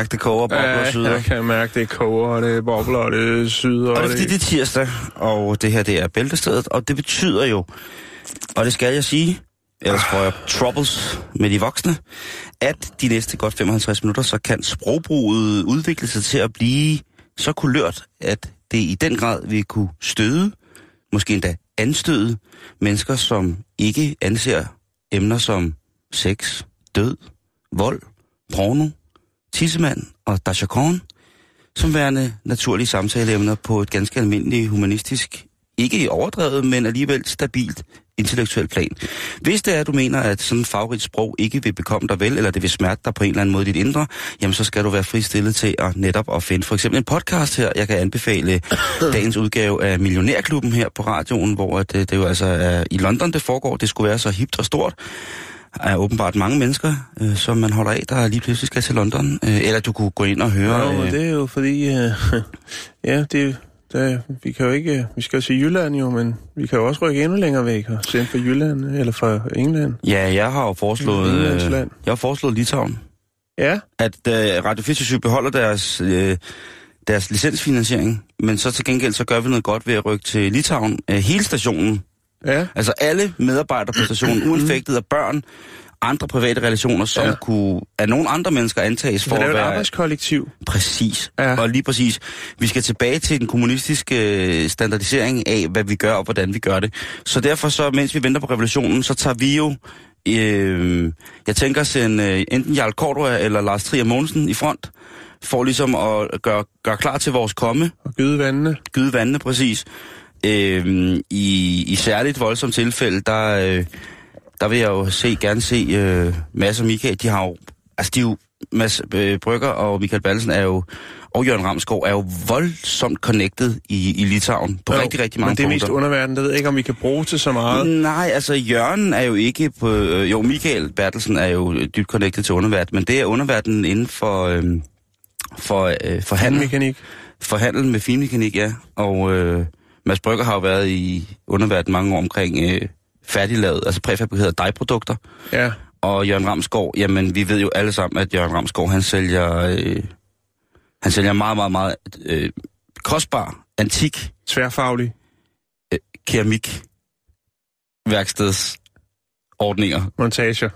Mærke, det koger bobler og syder? jeg kan mærke, det koger, og det bobler, og det syder. Og det er fordi, det er tirsdag, og det her det er Bæltestedet, og det betyder jo, og det skal jeg sige, ellers får jeg troubles med de voksne, at de næste godt 55 minutter, så kan sprogbruget udvikle sig til at blive så kulørt, at det i den grad vil kunne støde, måske endda anstøde, mennesker, som ikke anser emner som sex, død, vold, porno, tissemand og dachakon som værende naturlige samtaleemner på et ganske almindeligt humanistisk, ikke i overdrevet, men alligevel stabilt intellektuelt plan. Hvis det er, at du mener, at sådan et fagrigt sprog ikke vil bekomme dig vel, eller det vil smerte dig på en eller anden måde dit indre, jamen så skal du være fristillet til at netop at finde for eksempel en podcast her. Jeg kan anbefale dagens udgave af Millionærklubben her på radioen, hvor det, det jo altså er i London, det foregår. Det skulle være så hipt og stort er åbenbart mange mennesker, øh, som man holder af, der lige pludselig skal til London. Øh, eller du kunne gå ind og høre... Men øh, det er jo fordi, øh, ja, det, er- der, vi kan jo ikke, vi skal jo til Jylland jo, men vi kan jo også rykke endnu længere væk og sende fra Jylland, eller fra England. Ja, jeg har jo foreslået... Øh, jeg har foreslået Litauen. Ja, at øh, Radio 24 beholder deres, øh, deres licensfinansiering, men så til gengæld så gør vi noget godt ved at rykke til Litauen. Øh, hele stationen, ja, altså alle medarbejdere på stationen, uanfægtet af børn, andre private relationer, som Ja. kunne af nogle andre mennesker antages for er at jo et være... arbejdskollektiv. Præcis. Ja. Og lige præcis. Vi skal tilbage til den kommunistiske øh, standardisering af, hvad vi gør og hvordan vi gør det. Så derfor så, mens vi venter på revolutionen, så tager vi jo... Øh, jeg tænker at sende øh, enten Jarl Cordua eller Lars Trier Mogensen i front, for ligesom at gøre, gøre klar til vores komme, Og gyde vandene. gyde vandene præcis. Øh, i, I særligt voldsomt tilfælde, der, øh, der vil jeg jo se, gerne se øh, Mads og Michael, de har jo, altså de jo, Mads øh, Brygger og Michael Ballesen er jo, og Jørgen Ramskov er jo voldsomt connected i, i Litauen på Jo, rigtig, rigtig mange Men det er mest punkter. underverden, det ved jeg ikke, om vi kan bruge til så meget. Nej, altså Jørgen er jo ikke på... Øh, jo, Michael Bertelsen er jo dybt connected til underverden, men det er underverdenen inden for, øh, for, øh, for handel. Mekanik. For handel med finmekanik, ja. Og øh, Mads Brygger har jo været i underverdenen mange år omkring øh, færdiglavet, altså præfabrikerede dejprodukter. Ja, Og Jørgen Ramskov, jamen vi ved jo alle sammen, at Jørgen Ramskov, han sælger, øh, han sælger meget, meget, meget øh, kostbar, antik tværfaglig. keramik værkstedsordninger. Montager.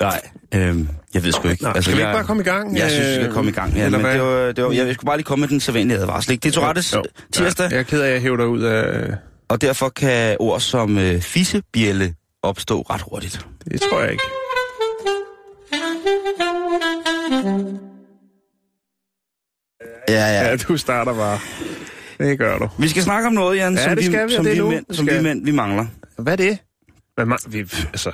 Nej, øh, jeg ved sgu ikke. Nej, skal vi ikke jeg, bare komme i gang? Jeg synes, vi skal komme i gang. Ja, eller men hvad? det var, det var, jeg skulle bare lige komme med den sædvanlige advarsel. Ikke? Det er Tourettes Jo, jo. tirsdag, Ja, jeg er ked af, at jeg hævder ud af... og derfor kan ord som øh, fissebjælle opstå ret hurtigt. Det tror jeg ikke. Ja, ja. Ja, du starter bare. Det gør du. Vi skal snakke om noget, Jan, Ja, som, det skal vi, vi, som, det vi, mænd, som vi mænd, vi mangler. Hvad er det? Hvad, ma- vi, altså,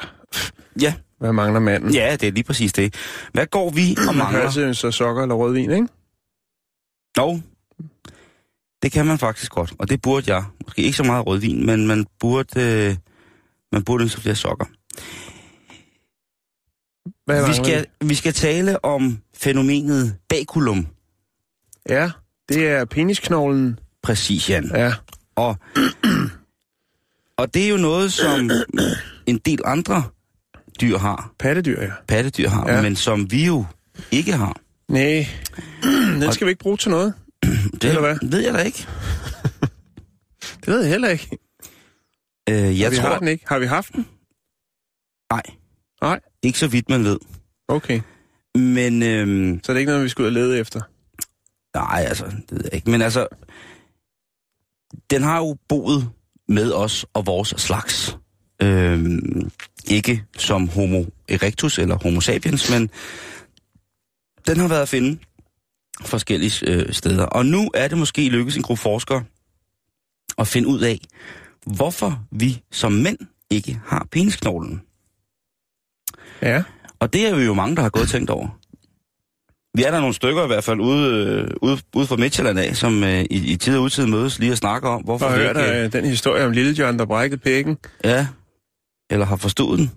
Ja, hvad mangler manden? ja, det er lige præcis det. Hvad går vi og Man kan mangler? altid så sokker eller rødvin, ikke? Jo, det kan man faktisk godt, og det burde jeg. Måske ikke så meget rødvin, men man burde, øh, man burde ønske flere sokker. Hvad Vi skal, vi skal tale om fænomenet bakulum. Ja, det er penisknoglen. Præcis, Jan. Ja, Og, og det er jo noget, som en del andre dyr har, pattedyr, ja. pattedyr har, Ja. men som vi jo ikke har. Nej, den skal vi ikke bruge til noget. Det Eller hvad? ved jeg da ikke. Det ved jeg heller ikke. Øh, jeg vi tror, har den ikke. Har vi haft den? nej, Nej. ikke så vidt man ved. Okay. Men, øhm, Så er det ikke noget, vi skal ud og lede efter? nej, altså, det ved jeg ikke. Men altså, den har jo boet med os og vores slags. Øhm, ikke som homo erectus eller homo sapiens, men den har været at finde. forskellige øh, steder. Og nu er det måske lykkedes en gruppe forskere at finde ud af, hvorfor vi som mænd ikke har penisknoglen. Ja. Og det er vi jo mange, der har gået og tænkt over. Vi er der nogle stykker i hvert fald ude, øh, ude, ude fra Midtjylland af, som øh, i, i tid og utid mødes lige og snakker om, hvorfor Og vi ikke... øh, den historie om Lille John, der brækkede pækken. Ja, eller har forstået den.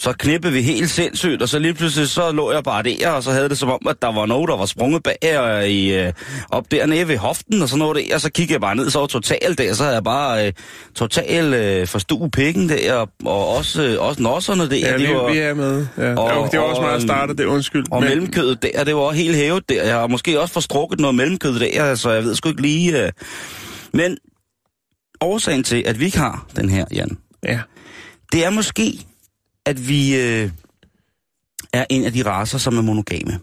Så knippede vi helt sindssygt, og så lige pludselig så lå jeg bare der, og så havde det som om, at der var nogen, der var sprunget bag og i, øh, op dernede ved hoften, og så noget der, og så kiggede jeg bare ned, så var totalt der, så havde jeg bare øh, totalt øh, forstuet pikken der, og, og også, øh, også nosserne der. Ja, de vi, var, vi er med. Ja. og- Og, det var også og, meget at starte det, undskyld. og mellemkødet der, det var også helt hævet der. Jeg har måske også forstrukket noget mellemkød der, så jeg ved sgu ikke lige... Øh. Men årsagen til, at vi ikke har den her, Jan, Ja. Det er måske, at vi øh, er en af de raser, som er monogame.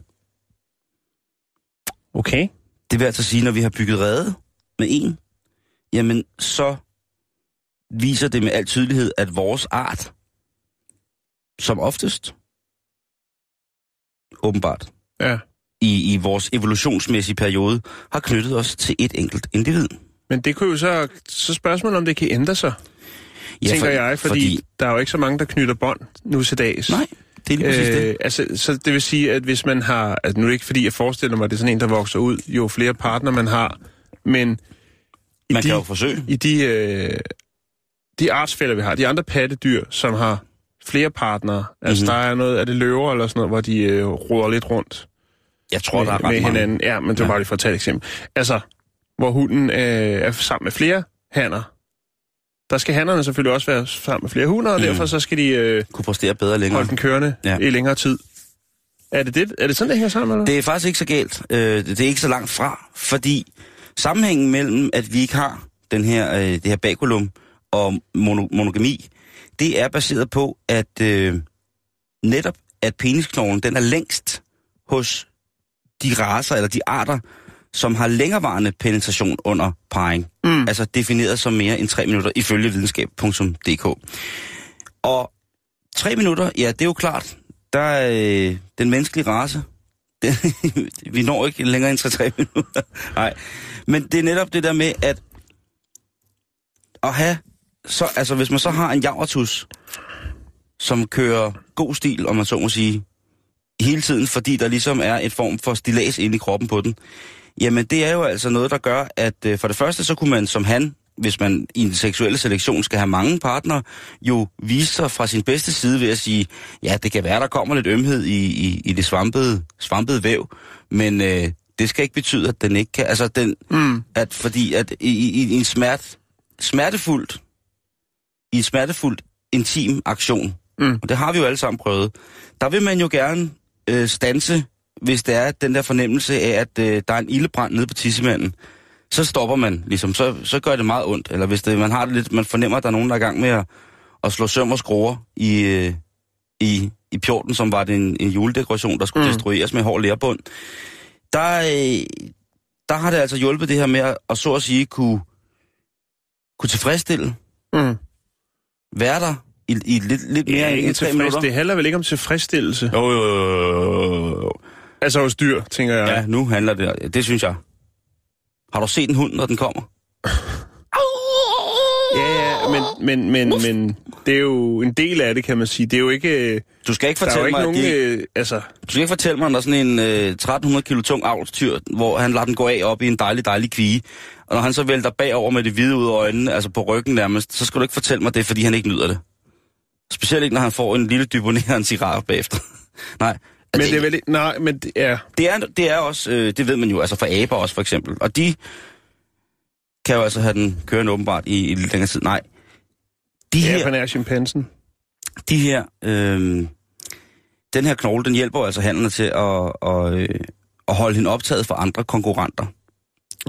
Okay. Det vil altså sige, når vi har bygget rede med en, jamen så viser det med al tydelighed, at vores art, som oftest, åbenbart, Ja. i, i vores evolutionsmæssige periode, har knyttet os til et enkelt individ. Men det kunne jo så... Så spørgsmålet om det kan ændre sig, ja, tænker for- jeg, fordi, fordi der er jo ikke så mange, der knytter bånd nu til dags. Nej, det er lige præcis øh, det. Altså, så det vil sige, at hvis man har... Altså, nu er det ikke fordi, jeg forestiller mig, at det er sådan en, der vokser ud, jo flere partner man har, men i Man de, kan jo forsøge. i de, øh, de artsfælder, vi har, de andre pattedyr, som har flere partnere, altså Mhm. der er noget, er det løver eller sådan noget, hvor de øh, roder lidt rundt Jeg tror, med, der er ret med mange. hinanden. Ja, men det var Ja. bare lige for at tage et eksempel. Altså, hvor hunden øh, er sammen med flere hanner. Der skal hannerne selvfølgelig også være sammen med flere hunder, og Mhm. derfor så skal de øh, Kunne præstere bedre længere. holde den kørende ja. i længere tid. Er det, det? er det sådan, det hænger sammen, eller? Det er faktisk ikke så galt. Øh, det er ikke så langt fra, fordi sammenhængen mellem, at vi ikke har den her, øh, det her bakulum og mono, monogami, det er baseret på, at øh, netop at penisknoglen, den er længst hos de raser eller de arter, som har længerevarende penetration under parring. Mm. Altså defineret som mere end 3 minutter ifølge videnskab.dk. Og 3 minutter, ja, det er jo klart, der er øh, den menneskelige race. Den, vi når ikke længere end 3 minutter. Nej. Men det er netop det der med, at at have, så, altså hvis man så har en javertus, som kører god stil, om man så må sige, hele tiden, fordi der ligesom er et form for stilas inde i kroppen på den, jamen det er jo altså noget, der gør, at øh, for det første, så kunne man som han, hvis man i en seksuel selektion skal have mange partnere, jo vise sig fra sin bedste side ved at sige, ja, det kan være, der kommer lidt ømhed i, i, i det svampede, svampede væv, men øh, det skal ikke betyde, at den ikke kan, altså den, Mm. at fordi at i, i, i en smert, smertefuldt, i en smertefuldt intim aktion, Mm. og det har vi jo alle sammen prøvet, der vil man jo gerne øh, stanse, hvis det er den der fornemmelse af, at øh, der er en ildebrand nede på tissemanden. Så stopper man, ligesom, så, så gør det meget ondt. Eller hvis det, man har det lidt, man fornemmer, at der er nogen, der er i gang med at, at slå søm og skruer i, øh, i, i pjorten, som var det en, en juledekoration, der skulle mm. Destrueres med hård lærbund. Der, øh, der har det altså hjulpet det her med at, at så at sige kunne, kunne tilfredsstille, Mm. være der i, i lidt, lidt Det mere er end tre minutter. Det handler vel ikke om tilfredsstillelse? Jo, jo, jo, jo, jo. Altså hos dyr, tænker jeg. Ja, nu handler det, det synes jeg. Har du set en hund, når den kommer? Ja, ja, men, men, men, men det er jo en del af det, kan man sige. Det er jo ikke... øh, Du skal ikke fortælle ikke mig, nogen... at de, Øh, altså, du skal ikke fortælle mig, at der er sådan en øh, 1300 kilo tung avlstyr, hvor han lader den gå af op i en dejlig, dejlig kvige. Og når han så vælter bagover med det hvide ud af øjnene, altså på ryggen nærmest, så skal du ikke fortælle mig det, fordi han ikke nyder det. Specielt ikke, når han får en lille dybonerende cigaret bagefter. Nej. Men det er vel ikke... Nej, men det er... det er, det er også, øh, det ved man jo, altså for aber også for eksempel. Og de kan jo altså have den kørende åbenbart i, i lidt længere tid. Nej. De Ja, her, er chimpansen. de her, øh, den her knogle, den hjælper altså handlerne til at, og, øh, at holde hende optaget for andre konkurrenter.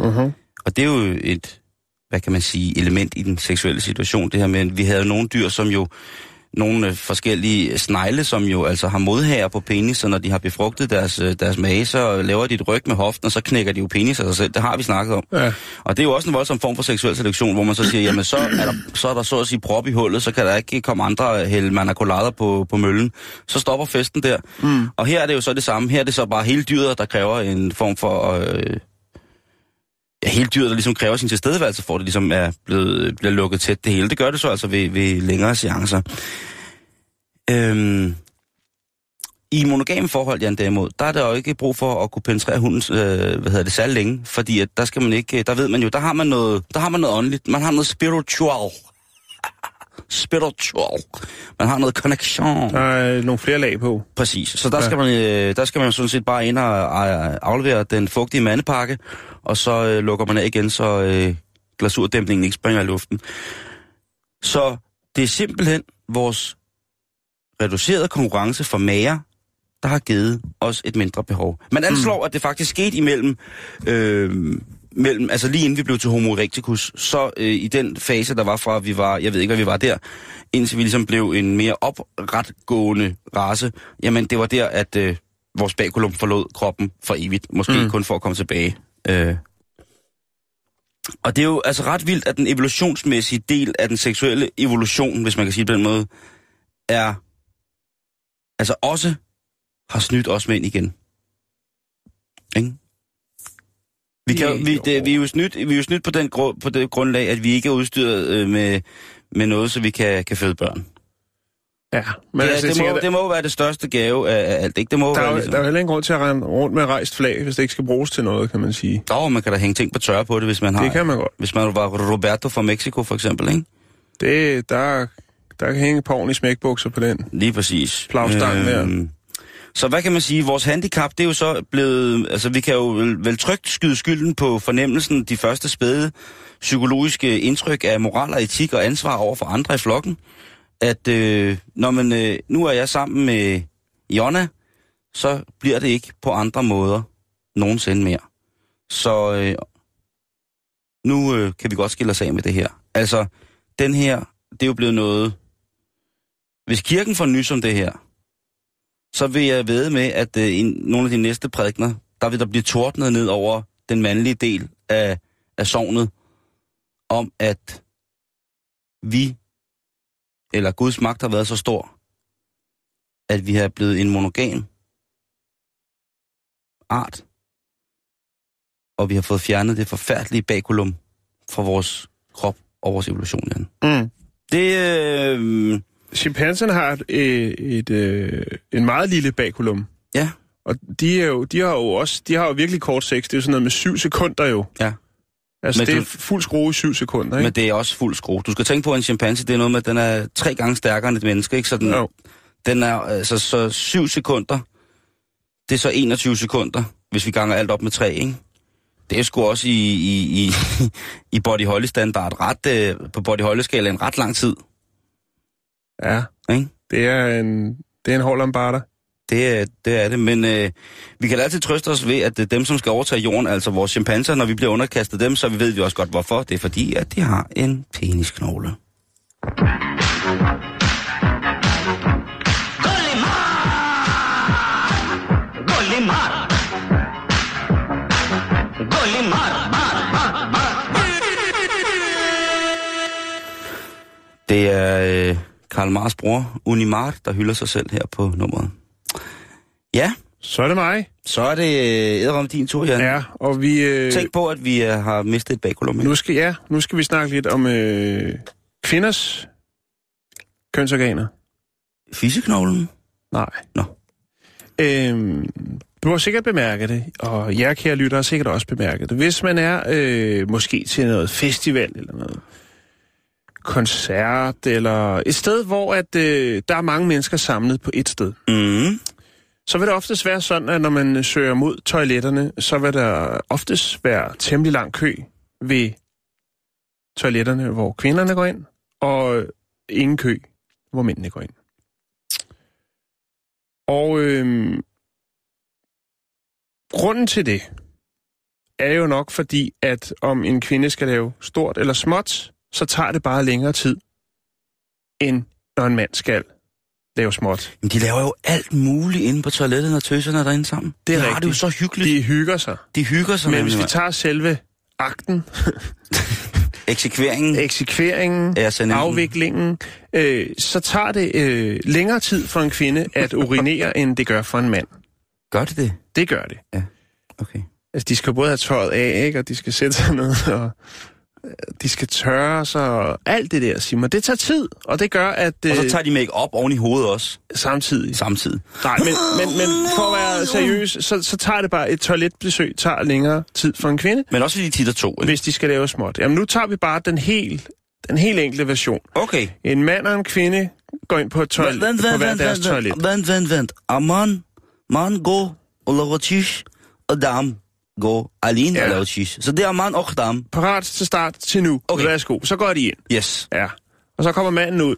Uh-huh. Og det er jo et, hvad kan man sige, element i den seksuelle situation, det her med, at vi havde nogle dyr, som jo nogle øh, forskellige snegle, som jo altså har modhager på penis, så når de har befrugtet deres, øh, deres mage, så laver de et ryg med hoften, og så knækker de jo penis af sig selv. Det har vi snakket om. Ja. Og det er jo også en voldsom form for seksuel selektion, hvor man så siger, jamen så er der så, er der så at sige prop i hullet, så kan der ikke komme andre hælde manacolader på, på møllen. Så stopper festen der. Mm. Og her er det jo så det samme. Her er det så bare hele dyret, der kræver en form for... Øh, ja, hele dyret, der ligesom kræver sin tilstedeværelse, for det ligesom er blevet, bliver lukket tæt det hele. Det gør det så altså ved, ved længere seancer. Øhm, I monogame forhold, Jan, derimod, der er der jo ikke brug for at kunne penetrere hundens, øh, hvad hedder det, særlig længe, fordi at der skal man ikke, der ved man jo, der har man noget, der har man noget åndeligt, man har noget spiritual. Spiritual. Man har noget connection. Der er nogle flere lag på. Præcis. Så der, Ja. skal man, øh, der skal man sådan set bare ind og øh, aflevere den fugtige mandepakke, og så øh, lukker man af igen, så øh, glasurdæmpningen ikke springer i luften. Så det er simpelthen vores reducerede konkurrence for mager, der har givet os et mindre behov. Man anslår, mm. at det faktisk skete imellem, øh, mellem, altså lige inden vi blev til Homo erecticus, så øh, i den fase, der var fra, vi var, jeg ved ikke, hvad vi var der, indtil vi ligesom blev en mere opretgående race, jamen det var der, at øh, vores bakulum forlod kroppen for evigt, måske Mm. kun for at komme tilbage. Øh. Og det er jo altså ret vildt, at den evolutionsmæssige del af den seksuelle evolution, hvis man kan sige det på den måde, er altså også har snydt os med ind igen. Ikke? Vi, kan, jo- vi, det, vi, er jo snydt, vi er jo snydt på, den, gru- på det grundlag, at vi ikke er udstyret øh, med, med noget, så vi kan, kan føde børn. Ja, men altså, ja, jeg det, tænker, må, der, det må være det største gave af, alt. Ikke? Det må der, er være jo, ligesom... der er jo heller ingen grund til at rende rundt med rejst flag, hvis det ikke skal bruges til noget, kan man sige. Åh, man kan da hænge ting på tørre på det, hvis man har... Det kan man godt. Hvis man var Roberto fra Mexico, for eksempel, ikke? Det, der, der kan hænge på ordentlige smækbukser på den. Lige præcis. Flagstangen der. Så hvad kan man sige? Vores handicap, det er jo så blevet... Altså, vi kan jo vel, vel trygt skyde skylden på fornemmelsen, de første spæde psykologiske indtryk af moral og etik og ansvar over for andre i flokken. At øh, når man, øh, nu er jeg sammen med Jonna, så bliver det ikke på andre måder nogensinde mere. Så øh, nu øh, kan vi godt skille os af med det her. Altså, den her, det er jo blevet noget... Hvis kirken får nys om det her, så vil jeg ved med, at øh, i nogle af de næste prædikner, der vil der blive tordnet ned over den mandlige del af, af sovnet, om at vi, eller Guds magt har været så stor, at vi har blevet en monogam art, og vi har fået fjernet det forfærdelige bakulum fra vores krop og vores evolution. Jan. Mm. Det, øh, Chimpanserne har et, et, et, øh, en meget lille bakulum. ja, Og de, er jo, de har jo også, de har jo virkelig kort sex. Det er jo sådan noget med syv sekunder jo. ja. Altså, Men det er du- fuld skrue i syv sekunder, ikke? Men det er også fuld skrue. Du skal tænke på, at en chimpanse, det er noget med, at den er tre gange stærkere end et menneske, ikke? Så den, Jo. den er altså så 7 sekunder, det er så 21 sekunder, hvis vi ganger alt op med 3, ikke? Det er sgu også i, i, i, i Body standard ret, øh, på Body Holly skalaen ret lang tid, Ja, ikke? det er en, det er en hård lombarder. Det, er- det er det, men øh, vi kan altid trøste os ved, at øh, dem, som skal overtage jorden, altså vores chimpanser, når vi bliver underkastet dem, så vi ved vi også godt, hvorfor. Det er fordi, at de har en penisknogle. Det er øh, Karl Mars bror, Unimar, der hylder sig selv her på nummeret. Ja, Så er det mig. så er det øh, æderom din tur, Jan. Ja, og vi... Øh, Tænk på, at vi øh, har mistet et bakulum. nu skal, ja, nu skal vi snakke lidt om øh, kvinders kønsorganer. Fiseknoglen? Nej. Nå. Øhm, du har sikkert bemærket det, og jer kære lytter har sikkert også bemærket det. Hvis man er øh, måske til noget festival eller noget koncert, eller et sted, hvor at, øh, der er mange mennesker samlet på et sted, Mm. så vil det oftest være sådan, at når man søger mod toiletterne, så vil der oftest være temmelig lang kø ved toiletterne, hvor kvinderne går ind, og ingen kø, hvor mændene går ind. Og øhm, grunden til det er jo nok fordi, at om en kvinde skal lave stort eller småt, så tager det bare længere tid, end når en mand skal lave småt. Men de laver jo alt muligt inde på toilettet, når tøserne er derinde sammen. Det er de har det jo rigtigt. så hyggeligt. De, hygger sig. de hygger sig Men hvis vi tager selve akten, Eksekveringen eksekveringen, er en- afviklingen, øh, så tager det øh, længere tid for en kvinde at urinere, end det gør for en mand. Gør det det? Det gør det. Okay. Altså, de skal både have tøjet af, ikke? og de skal sætte sig ned, og de skal tørre sig, og alt det der, Simon. Det tager tid, og det gør, at øh, Og så tager de make op oven i hovedet også, samtidig... samtidig. Nej, men, men, men for at være seriøs, så, så tager det bare et toiletbesøg, tager længere tid for en kvinde, Men også fordi de titter to. Ikke? hvis de skal lave småt. Jamen, nu tager vi bare den helt, den helt enkle version. Okay. En mand og en kvinde går ind på et toilet, Vent, på vent, hver vent, deres vent, toilet. vent, vent, vent. Og man, man går og laver tish, og dam går alene Ja. og laver tish. Så det er man og dam. Parat til start til nu. Okay. Værsgo. Så går de ind. Yes. Ja. Og så kommer manden ud,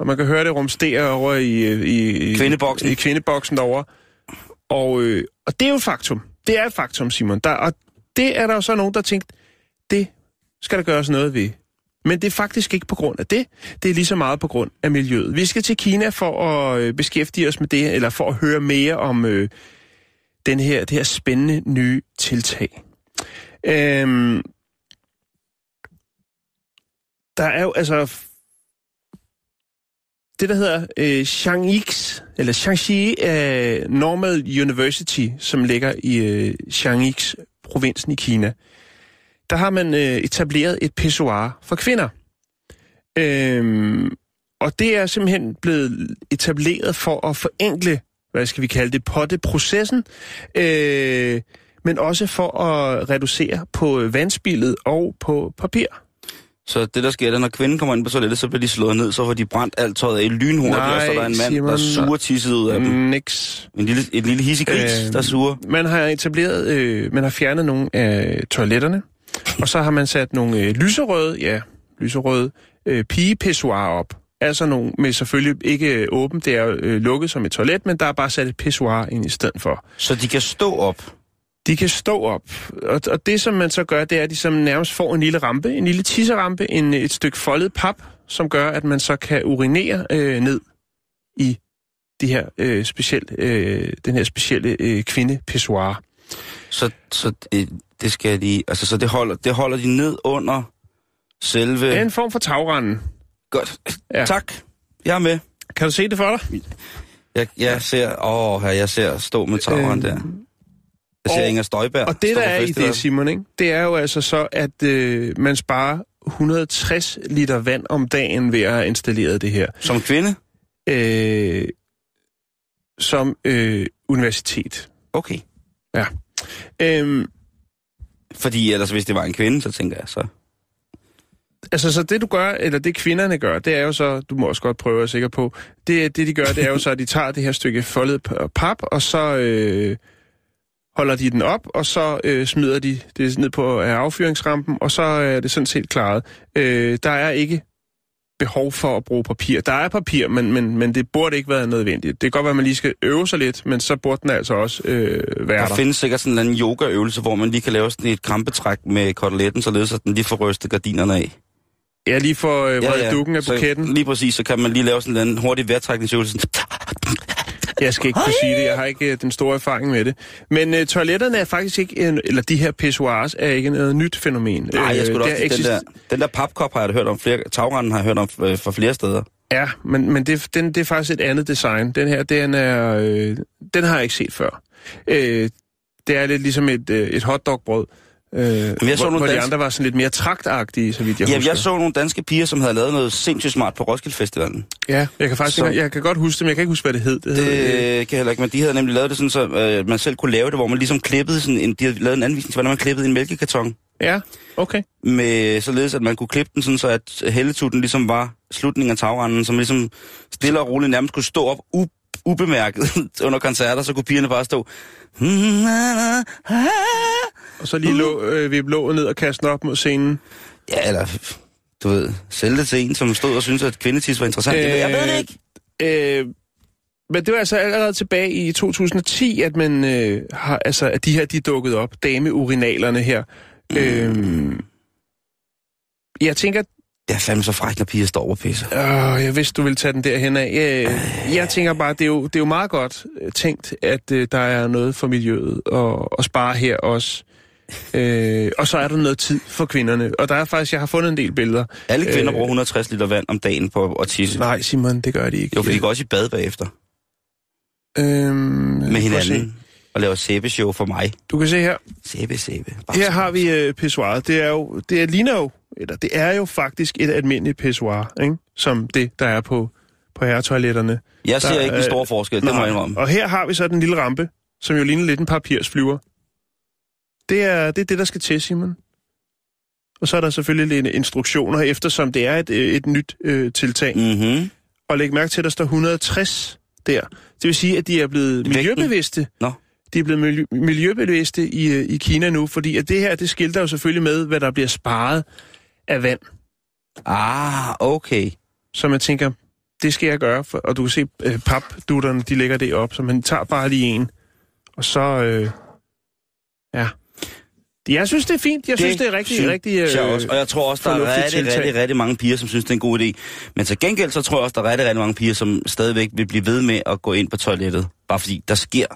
og man kan høre det rumstere over i, i, i Kvindeboksen. I kvindeboksen derovre. Og, øh, og det er jo et faktum. Det er et faktum, Simon. Der, og det er der jo så nogen, der har tænkt, det skal der gøres noget ved. Men det er faktisk ikke på grund af det. Det er lige så meget på grund af miljøet. Vi skal til Kina for at øh, beskæftige os med det, eller for at høre mere om øh, den her, det her spændende nye tiltag. Øhm, der er jo altså det, der hedder øh, Shangix, eller Shangxi øh, Normal University, som ligger i øh, Shangix, provinsen i Kina. Der har man øh, etableret et pissoir for kvinder. Øhm, og det er simpelthen blevet etableret for at forenkle, hvad skal vi kalde det, potteprocessen, øh, men også for at reducere på vandspillet og på papir. Så det, der sker, det er, når kvinden kommer ind på toilettet, så bliver de slået ned, så får de brændt alt tøjet af lynhurtigt, Nej, og så er der en mand, Simon, der suger tisset ud af dem. Niks. En lille, et lille hissegris, Øhm, der suger. Man har etableret, øh, man har fjernet nogle af toiletterne, og så har man sat nogle øh, lyserøde, ja, lyserøde øh, pigepissoirer op. Altså nogle med selvfølgelig ikke øh, åbent, det er øh, lukket som et toilet, men der er bare sat et pissoir ind i stedet for. Så de kan stå op. De kan stå op, og, og det som man så gør, det er, at de som nærmest får en lille rampe, en lille tisserampe, en, et stykke foldet pap, som gør, at man så kan urinere øh, ned i de her, øh, specielt, øh, den her specielle øh, kvindepissoir. Så, så det, det skal de... Altså, så det holder, det holder de ned under selve... Det er en form for tagranden. Godt. Ja. Ja. Tak. Jeg er med. Kan du se det for dig? Jeg, jeg ser... Åh, her, jeg ser stå med tavren Øh, der. Jeg ser og- Inger Støjberg. Og det, der er i det, Simon, ikke? det er jo altså så, at øh, man sparer 160 liter vand om dagen ved at have installeret det her. Som kvinde? Øh, som øh, universitet. Okay. Øhm, Fordi ellers, hvis det var en kvinde, så tænker jeg så... altså, så det du gør, eller det kvinderne gør, det er jo så, du må også godt prøve at være sikker på, det, det de gør, det er jo så, at de tager det her stykke foldet pap, og så øh, holder de den op, og så øh, smider de det ned på øh, affyringsrampen, og så er det sådan set klaret. Øh, der er ikke behov for at bruge papir. Der er papir, men, men, men det burde ikke være nødvendigt. Det kan godt være, at man lige skal øve sig lidt, men så burde den altså også øh, være Der der. findes sikkert sådan en yogaøvelse, hvor man lige kan lave sådan et krampetræk med koteletten, således at den lige får rystet gardinerne af. Ja, lige for øh, ja, ja. dukken af Så buketten. lige præcis, så kan man lige lave sådan en hurtig vejrtrækningsøvelse. Jeg skal ikke kunne sige det. Jeg har ikke øh, den store erfaring med det. Men øh, toiletterne er faktisk ikke, en, eller de her pissoirs er ikke noget nyt fænomen. Nej, jeg skulle Øh, også sige, den eksist- der, den der papkop har jeg hørt om flere, tagranden har jeg hørt om øh, fra flere steder. Ja, men, men det, den, det er faktisk et andet design. Den her, den er, øh, den har jeg ikke set før. Øh, det er lidt ligesom et, øh, et hotdogbrød. Øh, jeg så hvor, nogle hvor de andre var sådan lidt mere traktagtige, så vidt jeg Ja, husker. jeg så nogle danske piger, som havde lavet noget sindssygt smart på Roskilde Festivalen. Ja, jeg kan faktisk Så- ikke, jeg kan godt huske det, men jeg kan ikke huske, hvad det hed. Det, Det hed, øh, kan heller ikke, men de havde nemlig lavet det sådan, så øh, man selv kunne lave det, hvor man ligesom klippede sådan en, de havde lavet en anvisning til, hvordan man klippede en mælkekarton. ja, okay. Med, således at man kunne klippe den sådan, så at helletutten ligesom var slutningen af tagranden, man ligesom stille og roligt nærmest kunne stå op u- ubemærket under koncerter, så kunne pigerne bare stå... Og så lige lå, øh, vi lå ned og kaste den op mod scenen. Ja, eller du ved, sælge det til en, som stod og syntes, at kvindetis var interessant. Øh, jeg ved det ikke. Øh, men det var altså allerede tilbage i 2010, at man øh, har, altså, at de her, de dukket op, dameurinalerne her. Øh, jeg tænker, Det er fandme så frækt, når piger står og pisser. Øh, jeg vidste, du ville tage den derhen af. Jeg, jeg tænker bare, det er, jo, det er jo meget godt øh, tænkt, at øh, der er noget for miljøet og, og spare her også. Øh, og så er der noget tid for kvinderne. Og der er faktisk, jeg har fundet en del billeder. Alle kvinder Øh, bruger 160 liter vand om dagen på at tisse. Nej, Simon, det gør de ikke. Jo, for de går også i bad bagefter øhm, med hinanden og laver sæbeshow for mig. Du kan se her. Sæbe, sæbe. Bare Her har vi øh, pissoiret. Det er jo, det er, ligner jo, eller det er jo faktisk et almindeligt pissoir, ikke? som det, der er på, på herretoiletterne. Jeg ser Der ikke den store forskel, det må jeg indrømme. Og her har vi så den lille rampe, som jo ligner lidt en papirsflyver. Det er det, er det der skal til, Simon. Og så er der selvfølgelig instruktioner, eftersom det er et, øh, et nyt øh, tiltag. Mm. Mhm. Og læg mærke til, at der står 160 der. Det vil sige, at de er blevet miljøbevidste. Nå. De er blevet miljø- miljøbevidste i, øh, i Kina nu, fordi at det her, det skilter jo selvfølgelig med, hvad der bliver sparet af vand. Ah, okay. Så man tænker, det skal jeg gøre, for, og du kan se øh, papdutterne, de lægger det op, så man tager bare lige en, og så, øh, ja. Jeg synes, det er fint. Jeg synes, det er rigtig, synes rigtig... øh, jeg også. Og jeg tror også, der er rigtig, tiltag. rigtig, rigtig mange piger, som synes, det er en god idé. Men til gengæld, så tror jeg også, der er rigtig, rigtig mange piger, som stadigvæk vil blive ved med at gå ind på toilettet. Bare fordi der sker...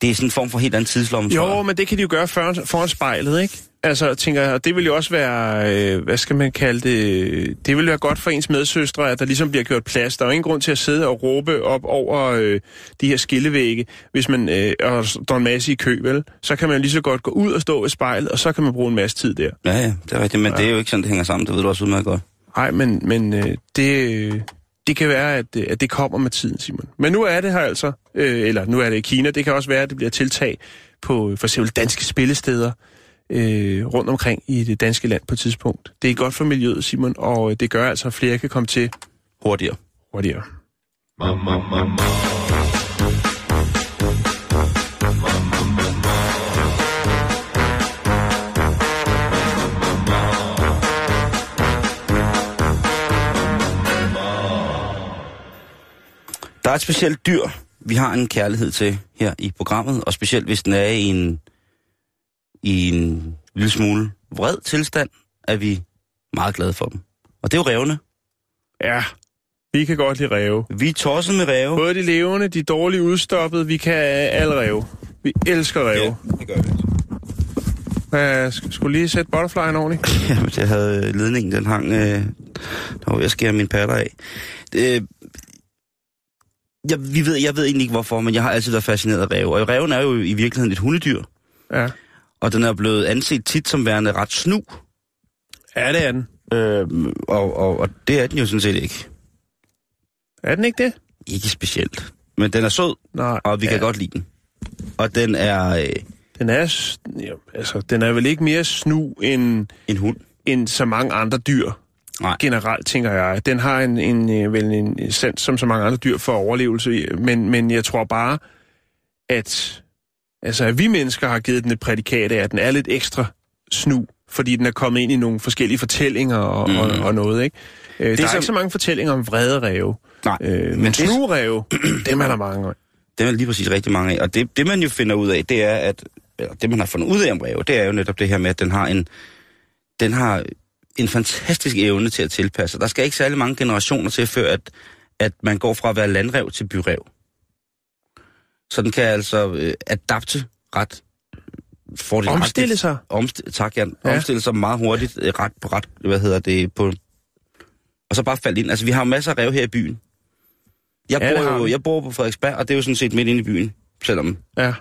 Det er sådan en form for helt anden tidslomme, tror Jo, jeg. men det kan de jo gøre foran, foran spejlet, ikke? Altså, tænker jeg, og det vil jo også være, øh, hvad skal man kalde det, det vil være godt for ens medsøstre, at der ligesom bliver gjort plads. Der er jo ingen grund til at sidde og råbe op over øh, de her skillevægge, hvis man øh, og står en masse i kø, vel? Så kan man lige så godt gå ud og stå ved spejlet, og så kan man bruge en masse tid der. Ja, ja, det er rigtigt, men ja. det er jo ikke sådan, det hænger sammen. Det ved du også udmærket godt. Nej, men, men øh, det, øh, det kan være, at, øh, at det kommer med tiden, Simon. Men nu er det her altså, øh, eller nu er det i Kina. Det kan også være, at det bliver tiltag på øh, for eksempel danske spillesteder øh, rundt omkring i det danske land på et tidspunkt. Det er godt for miljøet, Simon, og øh, det gør altså, at flere kan komme til Hurtigere. hurtigere. Der er et specielt dyr, vi har en kærlighed til her i programmet, og specielt hvis den er i en, i en lille smule vred tilstand, er vi meget glade for dem. Og det er jo revne. Ja, vi kan godt lide ræve. Vi er tosset med ræve. Både de levende, de dårligt udstoppede, vi kan alle ræve. Vi elsker ræve. det gør vi. Ja. Uh, skulle lige sætte butterflyen ordentligt? Jamen, jeg havde ledningen, den hang... Øh, der var at skære mine patter af. Øh, jeg, vi ved, jeg ved egentlig ikke hvorfor, men jeg har altid været fascineret af ræve. Og ræven er jo i virkeligheden et hundedyr. Ja. Og den er blevet anset tit som værende ret snu. Ja, det er den. Øh, og, og, og det er den jo sådan set ikke. Er den ikke det? Ikke specielt. Men den er sød, Nej. og vi ja. kan godt lide den. Og den er øh, Den er, ja, altså, den er vel ikke mere snu end, en hund. end så mange andre dyr. Nej. Generelt, tænker jeg. Den har en, en, øh, vel en sans som så mange andre dyr for overlevelse. Men, men jeg tror bare, at, altså, at vi mennesker har givet den et prædikat af, at den er lidt ekstra snu, fordi den er kommet ind i nogle forskellige fortællinger og, mm. og, og noget, ikke? Øh, der er som- ikke så mange fortællinger om vrede ræve. Nej, Øh, men men det, snu ræve, dem er der mange af. det er lige præcis rigtig mange af. Og det, det man jo finder ud af, det er, at eller det man har fundet ud af om ræve, det er jo netop det her med, at den har en, den har en fantastisk evne til at tilpasse. Der skal ikke særlig mange generationer til, før at, at man går fra at være landrev til byrev. Så den kan altså øh, adapte ret fordelagtigt. Omstille sig. Omst- tak, Jan. Ja. Omstille sig meget hurtigt, øh, ret på ret, hvad hedder det, på... Og så bare falde ind. Altså, vi har jo masser af rev her i byen. Jeg, Ja, bor jo, jeg bor på Frederiksberg, og det er jo sådan set midt inde i byen, selvom... Ja.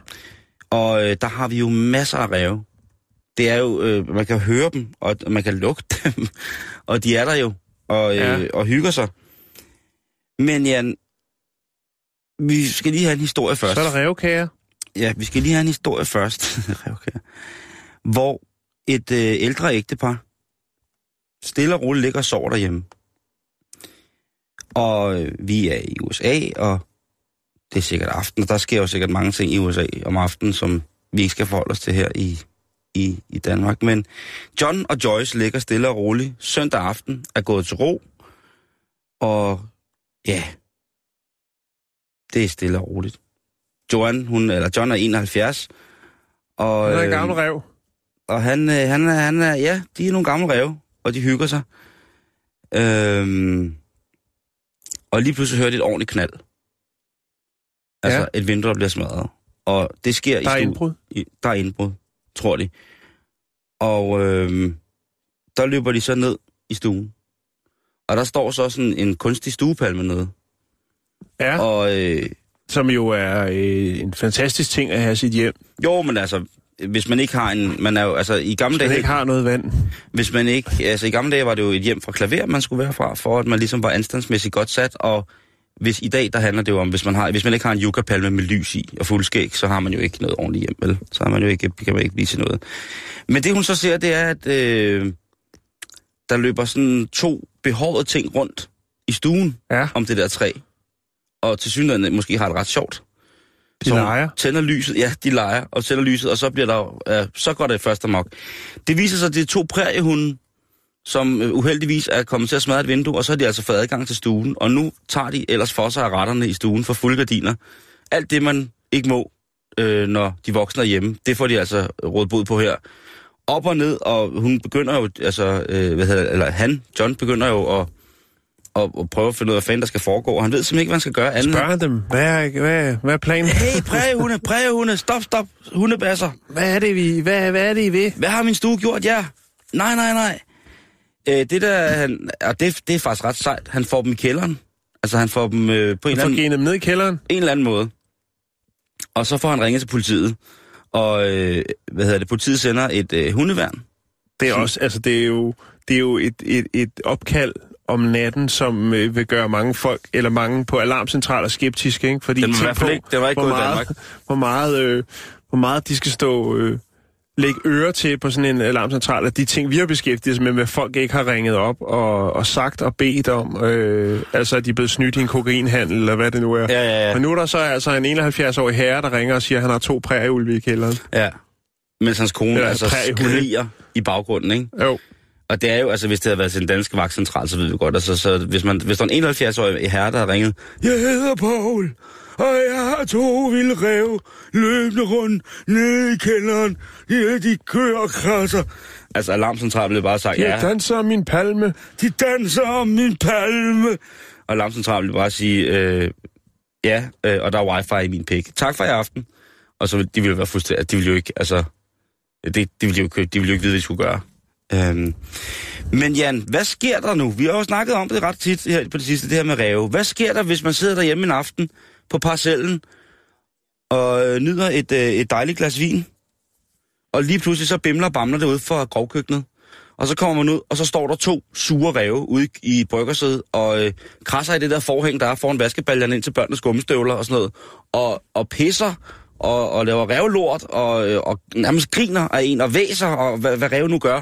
Og øh, der har vi jo masser af ræve. Det er jo, øh, man kan høre dem, og man kan lugte dem, og de er der jo, og, øh, Ja. og hygger sig. Men Jan, vi skal lige have en historie først. Så er der rævekager. Ja, vi skal lige have en historie først, okay. hvor et øh, ældre ægtepar stille og roligt ligger og sover derhjemme. Og øh, vi er i USA, og det er sikkert aften, og der sker jo sikkert mange ting i USA om aftenen, som vi ikke skal forholde os til her i, i, i Danmark. Men John og Joyce ligger stille og roligt søndag aften, er gået til ro, og ja, det er stille og roligt. Joan, hun, eller John er 71, og, Den er en øh, gammel rev. og han, øh, han, er, han er, ja, de er nogle gamle ræve, og de hygger sig. Øhm, og lige pludselig hører de et ordentligt knald. Altså Ja. et vindue, der bliver smadret. Og det sker i Der er indbrud. I, der er indbrud, tror de. Og øhm, der løber de så ned i stuen. Og der står så sådan en kunstig stuepalme nede. Ja, Og øh, som jo er øh, en fantastisk ting at have sit hjem. jo, men altså, hvis man ikke har en... Man er jo, altså, i gamle Man dage... ikke har noget vand. Hvis man ikke... Altså, i gamle dage var det jo et hjem fra klaver, man skulle være fra, for at man ligesom var anstandsmæssigt godt sat, og hvis i dag, der handler det jo om, hvis man, har, hvis man ikke har en yucca-palme med lys i og fuldskæg, så har man jo ikke noget ordentligt hjem, vel? Så har man jo ikke, kan man ikke blive til noget. Men det, hun så ser, det er, at øh, der løber sådan to behårede ting rundt i stuen Ja, om det der træ. Og til synligheden måske har det ret sjovt. de Så leger. Tænder lyset, ja, de leger, og tænder lyset, og så bliver der, øh, så går det først amok. Det viser sig, at det er to præriehunde, som øh, uheldigvis er kommet til at smadre et vindue, og så har de altså fået adgang til stuen, og nu tager de ellers for sig af retterne i stuen for fulde gardiner. Alt det, man ikke må, øh, når de voksne er hjemme, det får de altså råd bod på her. Op og ned, og hun begynder jo, altså, øh, hvad hedder eller han, John, begynder jo at, at, at prøve at finde ud af, hvad fanden der skal foregå, og han ved simpelthen ikke, hvad han skal gøre andet. Spørger dem, hvad er, hvad, hvad er planen? Hey, prægehunde, prægehunde, stop, stop, hundebasser. Hvad er det, vi, hvad, hvad er det, I vil? Hvad har min stue gjort? Ja. Nej, nej, nej. Øh, det der, han, og det, det er faktisk ret sejt. Han får dem i kælderen. Altså, han får dem øh, på en eller, Han får anden, genet dem ned i kælderen. en eller anden måde. Og så får han ringet til politiet. Og, øh, hvad hedder det, politiet sender et øh, hundeværn. Det er også, altså det er jo, det er jo et, et, et opkald om natten, som øh, vil gøre mange folk, eller mange på alarmcentraler skeptiske, ikke? Fordi Den var i hvert fald ikke- den var ikke hvor gået i meget, Danmark. Hvor meget, øh, hvor meget de skal stå, øh, lægge øre til på sådan en alarmcentral, at de ting, vi har beskæftiget os med, hvad folk ikke har ringet op og, og sagt og bedt om, øh, altså at de er blevet snydt i en kokainhandel, eller hvad det nu er. Ja, ja, ja. Men nu er der så altså en 71-årig herre, der ringer og siger, at han har to prærieulve i kælderen. ja. Mens hans kone Eller altså skriger i baggrunden, ikke? Jo. Og det er jo, altså hvis det havde været til den danske vagtcentral, så ved vi godt, altså så hvis, man, hvis der er en 71-årig herre, der har ringet, Jeg hedder Paul, og jeg har to vilde rev løbende rundt nede i kælderen. Ja, de kører og krasser. Altså alarmcentralen blev bare sagt, Ja. ja, danser min palme. de danser om min palme. Og alarmcentralen blev bare sige, øh, ja, øh, og der er wifi i min pik. Tak for i aften. Og så vil- de ville være fuldstændig, de ville jo ikke, altså, det, de ville jo ikke, de ville jo ikke vide, hvad de skulle gøre. Øhm. Men Jan, hvad sker der nu? Vi har jo snakket om det ret tit her på det sidste, det her med ræve. Hvad sker der, hvis man sidder derhjemme en aften på parcellen og øh, nyder et, øh, et dejligt glas vin, og lige pludselig så bimler og bamler det ud for grovkøkkenet, og så kommer man ud, og så står der to sure ræve ude i, bryggersædet, og øh, krasser i det der forhæng, der er foran vaskebaljerne ind til børnenes gummistøvler og sådan noget, og, og pisser, og, og laver rævelort, og, øh, og nærmest griner af en, og væser, og hvad, hvad ræve nu gør.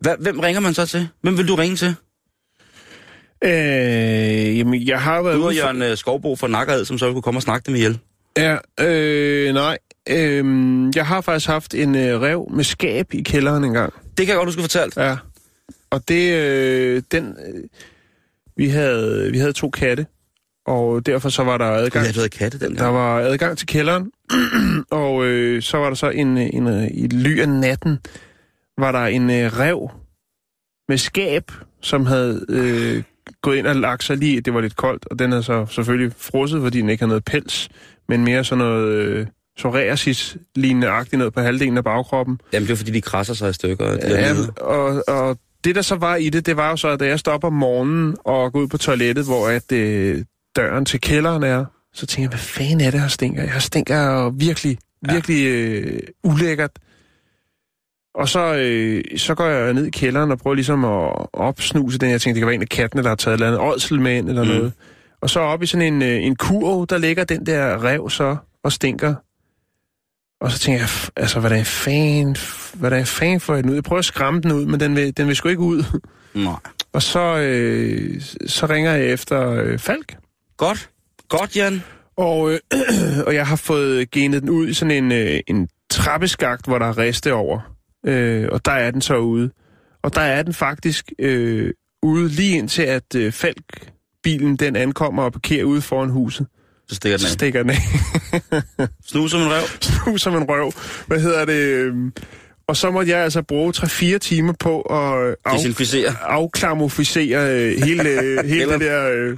Hva, hvem ringer man så til? Hvem vil du ringe til? Øh, jamen, jeg har været Du og Jørgen øh, Skovbo fra Nakkerhed, som så kunne komme og snakke dem ihjel. Ja, øh, nej. Øh, jeg har faktisk haft en øh, rev med skab i kælderen engang. Det kan jeg godt, du skulle fortælle. Ja. Og det, øh, den, øh, vi havde, vi havde to katte, og derfor så var der Ja, adgang, du havde katte den der gang. var adgang til kælderen, og øh, så var der så en, øh, en, øh, i ly af natten, var der en øh, rev med skab, som havde øh, gået ind og lagt sig lige, det var lidt koldt, og den havde så selvfølgelig frosset, fordi den ikke havde noget pels, men mere sådan noget øh, psoriasis lignende agtigt noget på halvdelen af bagkroppen. Jamen, det er fordi, de krasser sig i stykker. Ja, og, og det der så var i det, det var jo så, at da jeg stopper om morgenen og går ud på toilettet, hvor at øh, døren til kælderen er, så tænker jeg, hvad fanden er det her stinker? Jeg stinker virkelig, virkelig øh, ulækkert. Og så, øh, så går jeg ned i kælderen og prøver ligesom at opsnuse den. Jeg tænkte, det kan være en af kattene, der har taget et eller andet ådsel med ind eller Mm. noget. Og så op i sådan en, øh, en kurv, der ligger den der rev så og stinker. Og så tænker jeg, altså, hvad der er fan, hvad der er fan for den ud? Jeg prøver at skræmme den ud, men den vil, den vil sgu ikke ud. Nej. Og så, øh, så ringer jeg efter øh, Falk. Godt. Godt, Jan. Og, øh, og jeg har fået genet den ud i sådan en, øh, en trappeskagt, hvor der er riste over. Øh, og der er den så ude. Og der er den faktisk øh, ude lige indtil, at øh, Falk-bilen den ankommer og parkerer ude foran huset. Så stikker den Så af. stikker den af. Snus som en rev. nu som en røv. Hvad hedder det? øhm, Og så måtte jeg altså bruge 3-4 timer på at af, Desinficere. afklamofisere øh, hele, øh, hele det der øh,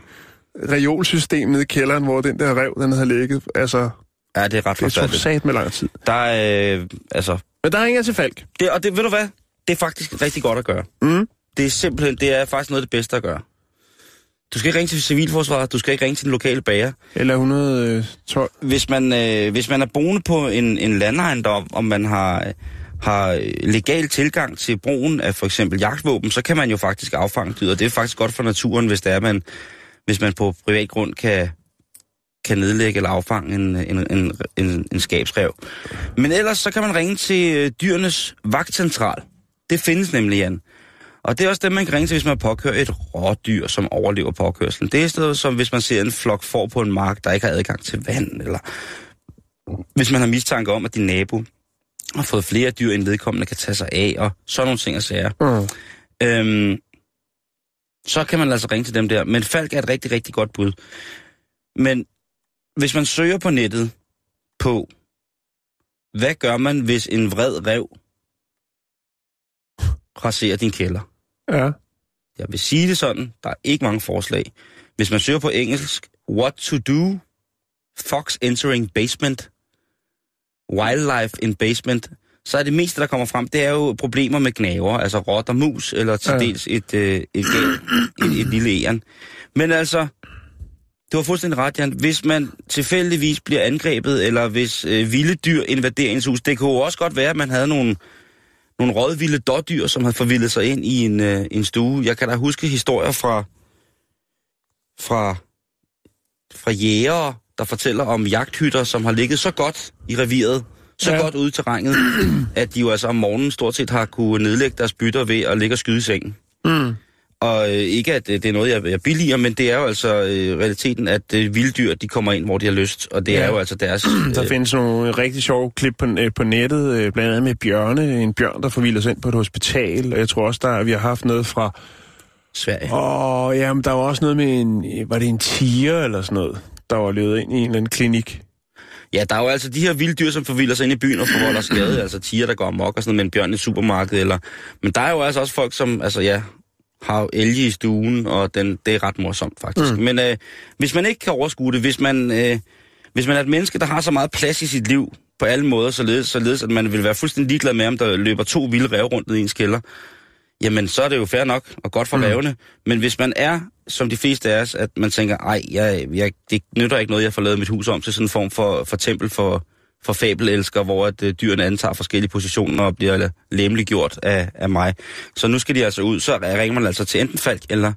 reolsystem nede i kælderen, hvor den der rev, den havde ligget. Altså, Ja, det er ret det tog forfærdeligt. sat med lang tid. Der er, øh, altså, Men der ringer jeg til Falk. det, og det, ved du hvad? Det er faktisk rigtig godt at gøre. Mm. Det er simpelthen, det er faktisk noget af det bedste at gøre. Du skal ikke ringe til civilforsvaret, du skal ikke ringe til den lokale bager. Eller 112. Hvis man, øh, hvis man er boende på en, en landejendom, og man har, har legal tilgang til brugen af for eksempel jagtvåben, så kan man jo faktisk affange dyr, og det er faktisk godt for naturen, hvis det er, man, hvis man på privat grund kan, kan nedlægge eller affange en, en, en, en, en skabsrev. Men ellers så kan man ringe til øh, dyrenes vagtcentral. Det findes nemlig, Jan. Og det er også dem, man kan ringe til, hvis man påkører et rådyr, som overlever påkørslen. Det er stedet som, hvis man ser en flok får på en mark, der ikke har adgang til vand, eller hvis man har mistanke om, at din nabo har fået flere dyr, end vedkommende kan tage sig af, og sådan nogle ting og sager. Mm. Øhm, så kan man altså ringe til dem der. Men Falk er et rigtig, rigtig godt bud. Men hvis man søger på nettet på, hvad gør man, hvis en vred rev raserer din kælder? Ja. Jeg vil sige det sådan, der er ikke mange forslag. Hvis man søger på engelsk, what to do, fox entering basement, wildlife in basement, så er det meste, der kommer frem, det er jo problemer med gnaver, altså rotter, mus, eller til Ja. dels et, øh, et, et, et, et lille æren. Men altså, du har fuldstændig ret, Jan. Hvis man tilfældigvis bliver angrebet, eller hvis øh, vilde dyr invaderer ens hus, det kunne jo også godt være, at man havde nogle, nogle rådvilde dårdyr, som havde forvildet sig ind i en, øh, en stue. Jeg kan da huske historier fra, fra, fra jægere, der fortæller om jagthytter, som har ligget så godt i reviret, så Ja. godt ude i terrænet, at de jo altså om morgenen stort set har kunne nedlægge deres bytter ved at ligge og skyde i sengen. Mm. Og øh, ikke at øh, det er noget, jeg, jeg billiger, men det er jo altså øh, realiteten, at øh, vilddyr, de kommer ind, hvor de har lyst. Og det Ja. ja. er jo altså deres... Der Øh, findes nogle rigtig sjove klip på, øh, på nettet, øh, blandt andet med bjørne. En bjørn, der forvilder sig ind på et hospital. Og jeg tror også, der vi har haft noget fra... Sverige. Åh, jamen, der var også noget med en... Var det en tiger eller sådan noget, der var løbet ind i en eller anden klinik? Ja, der er jo altså de her vilde dyr, som forvilder sig ind i byen og forvolder skade. altså tiger, der går amok og sådan noget med en bjørn i et supermarked. Eller... Men der er jo altså også folk, som altså, ja, har jo elge i stuen, og den, det er ret morsomt faktisk. Mm. Men øh, hvis man ikke kan overskue det, hvis man, øh, hvis man er et menneske, der har så meget plads i sit liv, på alle måder, således, således at man vil være fuldstændig ligeglad med, om der løber to vilde ræve rundt i ens kælder, jamen så er det jo fair nok og godt for mm. rævene. Men hvis man er, som de fleste af os, at man tænker, ej, jeg, jeg, det nytter ikke noget, jeg får lavet mit hus om til sådan en form for, for tempel for, for fabelelsker, hvor at, øh, dyrene antager forskellige positioner og bliver lemliggjort af, af mig. Så nu skal de altså ud, så ringer man altså til enten Falk eller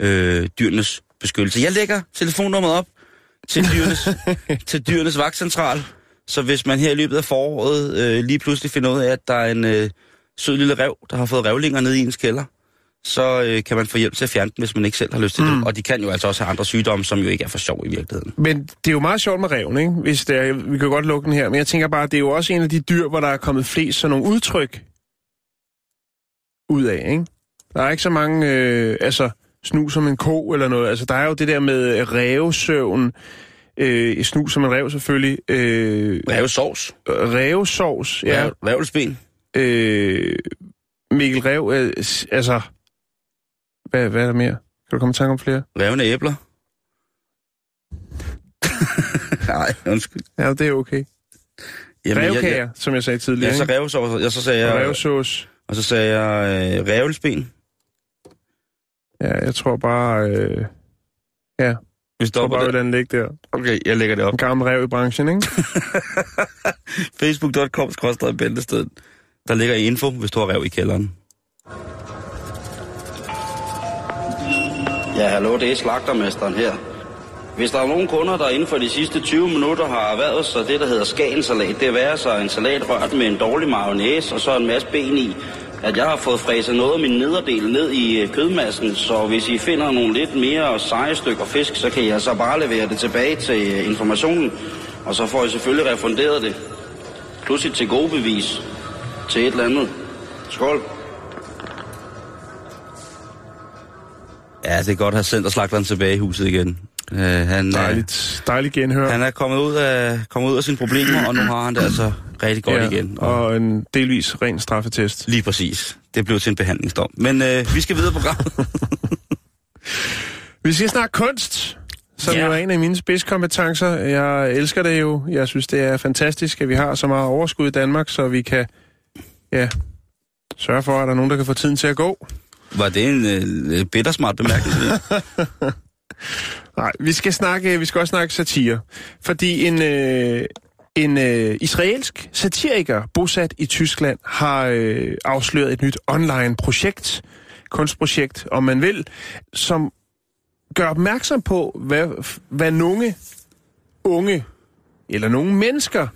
øh, dyrenes beskyttelse. Jeg lægger telefonnummeret op til dyrenes, til dyrenes vagtcentral, så hvis man her i løbet af foråret øh, lige pludselig finder ud af, at der er en øh, sød lille rev, der har fået revlinger nede i ens kælder, så øh, kan man få hjælp til at fjerne den, hvis man ikke selv har lyst til mm. det. Og de kan jo altså også have andre sygdomme, som jo ikke er for sjov i virkeligheden. Men det er jo meget sjovt med reven, ikke? Hvis det er, vi kan godt lukke den her, men jeg tænker bare, det er jo også en af de dyr, hvor der er kommet flest sådan nogle udtryk ud af, ikke? Der er ikke så mange, øh, altså, snu som en ko eller noget. Altså, der er jo det der med revsøvn, øh, snu som en rev selvfølgelig, øh, Revsovs, revsovs, ja, ja. revelsben. øh, Mikkel Rev, øh, altså, hvad, hvad er der mere? Kan du komme i tanke om flere? Revne æbler. Nej, undskyld. Ja, det er okay. Jamen, jeg- Revkager, jeg- som jeg sagde tidligere, Ja, så revsovs, og så sagde jeg, revsås. og så sagde jeg øh, revelsben. Ja, jeg tror bare, øh, jeg Vi stopper bare, den ligger der. Okay, jeg lægger det op. En gammel rev i branchen, ikke? Facebook.com bæltested. Der ligger info, hvis du har rev i kælderen. Ja, hallo, det er slagtermesteren her. Hvis der er nogen kunder, der inden for de sidste 20 minutter har erhvervet sig det, der hedder skagensalat, det er sig en salat rørt med en dårlig mayonnaise og så en masse ben i, at jeg har fået fræset noget af min nederdel ned i øh, kødmassen, så hvis I finder nogle lidt mere seje stykker fisk, så kan jeg så bare levere det tilbage til øh, informationen, og så får I selvfølgelig refunderet det. Plus et til gode bevis til et eller andet. Skål. Ja, det er godt at have sendt og slagteren tilbage i huset igen. Øh, han, er, Dejligt, dejligt genhør. han er kommet ud, af, kommet ud af sine problemer, og nu har han det altså rigtig godt ja, igen. Og, Og en delvis ren straffetest. Lige præcis. Det blev til en behandlingsdom. Men øh, vi skal videre på programmet. Vi skal snakke kunst, som ja. jo er en af mine spidskompetencer. Jeg elsker det jo. Jeg synes, det er fantastisk, at vi har så meget overskud i Danmark, så vi kan ja, sørge for, at der er nogen, der kan få tiden til at gå. Var det en øh, øh bittersmart bemærkning? Nej, vi skal, snakke, vi skal også snakke satire. Fordi en, øh, en øh, israelsk satiriker, bosat i Tyskland, har øh, afsløret et nyt online-projekt, kunstprojekt, om man vil, som gør opmærksom på, hvad, hvad nogle unge eller nogle mennesker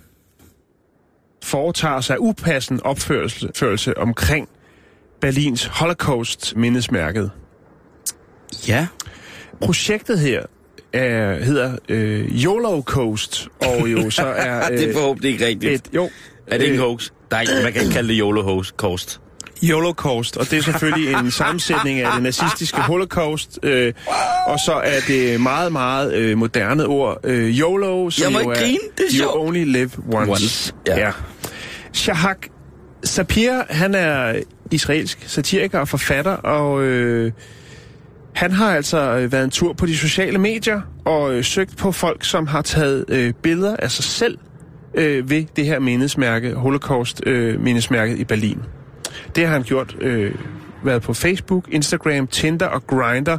foretager sig upassende opførsel opførelse omkring Berlins Holocaust-mindesmærket. ja. Projektet her er, hedder øh, YOLO Coast, og jo så er... det er Øh, forhåbentlig ikke rigtigt. et, jo, er det ikke en øh, hoax? Nej, man kan ikke kalde det YOLO-host. YOLO Coast, og det er selvfølgelig en sammensætning af det nazistiske holocaust, øh, og så er det meget, meget øh, moderne ord, øh, YOLO, som Jeg må jo er grine, det er You. Only Live Once. Once, ja. ja. Shahak Sapir, han er israelsk satiriker og forfatter, og øh, han har altså øh, været en tur på de sociale medier og øh, søgt på folk, som har taget øh, billeder af sig selv øh, ved det her mindesmærke, Holocaust-mindesmærket øh, i Berlin. Det har han gjort, øh, været på Facebook, Instagram, Tinder og Grindr.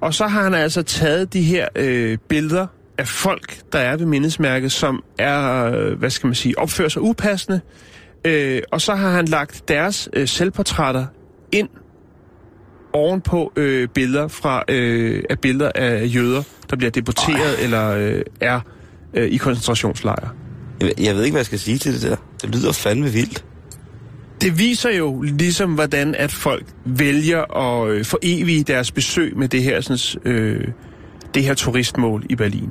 Og så har han altså taget de her øh, billeder af folk, der er ved mindesmærket, som er, øh, hvad skal man sige, opfører sig upassende. Øh, og så har han lagt deres øh, selvportrætter ind ovenpå øh, billeder fra øh, af billeder af jøder, der bliver deporteret Ej. eller øh, er øh, i koncentrationslejre. Jeg, jeg ved ikke, hvad jeg skal sige til det der. Det lyder fandme vildt. Det viser jo ligesom, hvordan at folk vælger at øh, forevige deres besøg med det her, sådan, øh, det her turistmål i Berlin.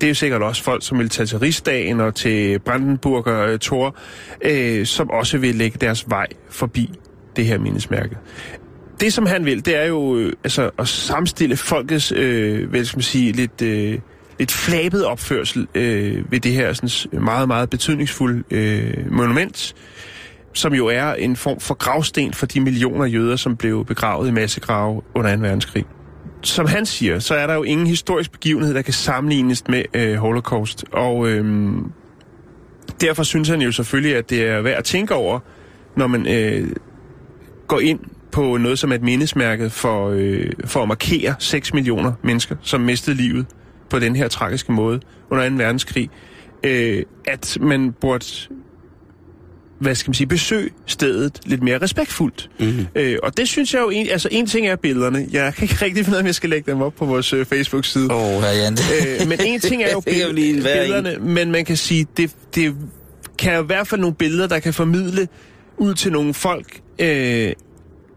Det er sikkert også folk, som vil tage til Rigsdagen og til Brandenburger øh, Tor, øh, som også vil lægge deres vej forbi det her mindesmærke. Det, som han vil, det er jo øh, altså, at samstille folkets, øh, hvad skal man sige, lidt, øh, lidt flabet opførsel øh, ved det her sådan, meget, meget betydningsfulde øh, monument, som jo er en form for gravsten for de millioner jøder, som blev begravet i massegrave under 2. verdenskrig. Som han siger, så er der jo ingen historisk begivenhed, der kan sammenlignes med øh, Holocaust. Og øh, derfor synes han jo selvfølgelig, at det er værd at tænke over, når man øh, går ind på noget som er et mindesmærke for, øh, for at markere 6 millioner mennesker, som mistede livet på den her tragiske måde under 2. verdenskrig, øh, at man burde hvad skal man sige, besøg stedet lidt mere respektfuldt. Mm-hmm. Øh, og det synes jeg jo, en, altså en ting er billederne. Jeg kan ikke rigtig finde ud af, om jeg skal lægge dem op på vores øh, Facebook-side. Åh, oh, Jan. Øh, men en ting er jo en billederne, men man kan sige, det, det kan jo i hvert fald nogle billeder, der kan formidle ud til nogle folk, øh,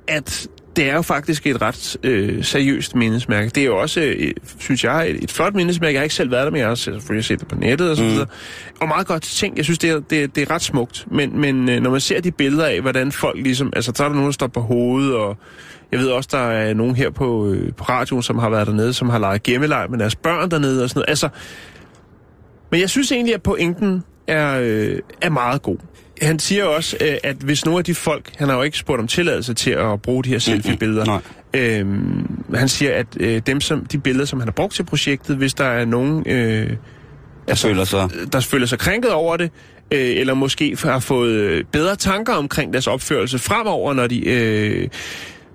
at det er jo faktisk et ret øh, seriøst mindesmærke. Det er jo også, øh, synes jeg, et, et flot mindesmærke. Jeg har ikke selv været der, men jeg har selvfølgelig set det på nettet og så videre. Og meget godt ting. Jeg synes, det er, det, er- det er ret smukt. Men, men øh, når man ser de billeder af, hvordan folk ligesom... Altså, så er der nogen, der står på hovedet, og jeg ved også, der er nogen her på, øh, på radioen, som har været dernede, som har leget gemmeleg med deres børn dernede og sådan noget. Altså, men jeg synes egentlig, at pointen er, øh, er meget god. Han siger også, øh, at hvis nogle af de folk, han har jo ikke spurgt om tilladelse til at bruge de her selfie-billeder, nej. øhm, han siger, at øh, dem som, de billeder, som han har brugt til projektet, hvis der er nogen, øh, Jeg føler så... der føler sig krænket over det, øh, eller måske har fået øh, bedre tanker omkring deres opførelse fremover, når de øh,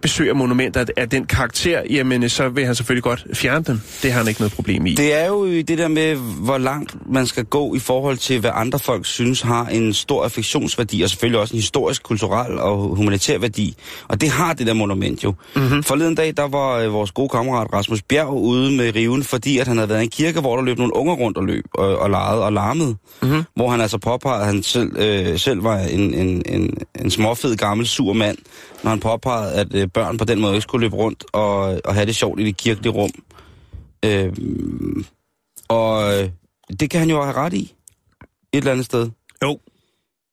besøger monumenter af den karakter, jamen så vil han selvfølgelig godt fjerne dem. Det har han ikke noget problem i. Det er jo det der med, hvor langt man skal gå i forhold til, hvad andre folk synes har en stor affektionsværdi, og selvfølgelig også en historisk, kulturel og humanitær værdi. Og det har det der monument jo. Mm-hmm. Forleden dag, der var øh, vores gode kammerat Rasmus Bjerg ude med riven, fordi at han havde været i en kirke, hvor der løb nogle unger rundt og løb og, og legede og larmede. Mm-hmm. Hvor han altså påpegede, at han selv, øh, selv var en, en, en, en småfed gammel sur mand, når han påpegede, at øh, børn på den måde ikke skulle løbe rundt og, og have det sjovt i det kirkelige rum. Øh, og øh, det kan han jo have ret i. Et eller andet sted. Jo.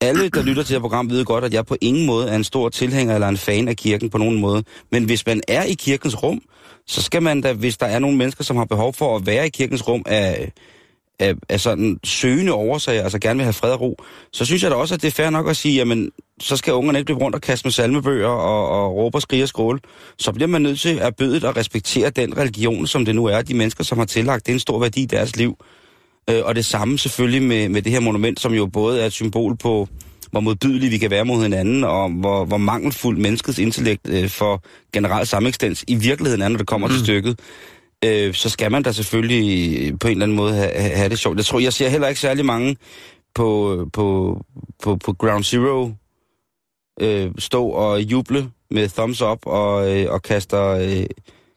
alle, der lytter til det program, ved godt, at jeg på ingen måde er en stor tilhænger eller en fan af kirken på nogen måde. Men hvis man er i kirkens rum, så skal man da, hvis der er nogle mennesker, som har behov for at være i kirkens rum af, af, af sådan søgende årsager, altså gerne vil have fred og ro, så synes jeg da også, at det er fair nok at sige, jamen, så skal ungerne ikke blive rundt og kaste med salmebøger og, og råbe og skrige og skråle. Så bliver man nødt til at bødet og respektere den religion, som det nu er, de mennesker, som har tillagt, det er en stor værdi i deres liv. Øh, og det samme selvfølgelig med, med det her monument, som jo både er et symbol på, hvor modbydelige vi kan være mod hinanden, og hvor, hvor mangelfuld menneskets intellekt øh, for generel sameksistens i virkeligheden er, når det kommer mm. til stykket. Øh, så skal man da selvfølgelig på en eller anden måde have, have det sjovt. Jeg tror, jeg ser heller ikke særlig mange på, på, på, på Ground Zero øh, stå og juble med thumbs up og, øh, og kaster... Øh,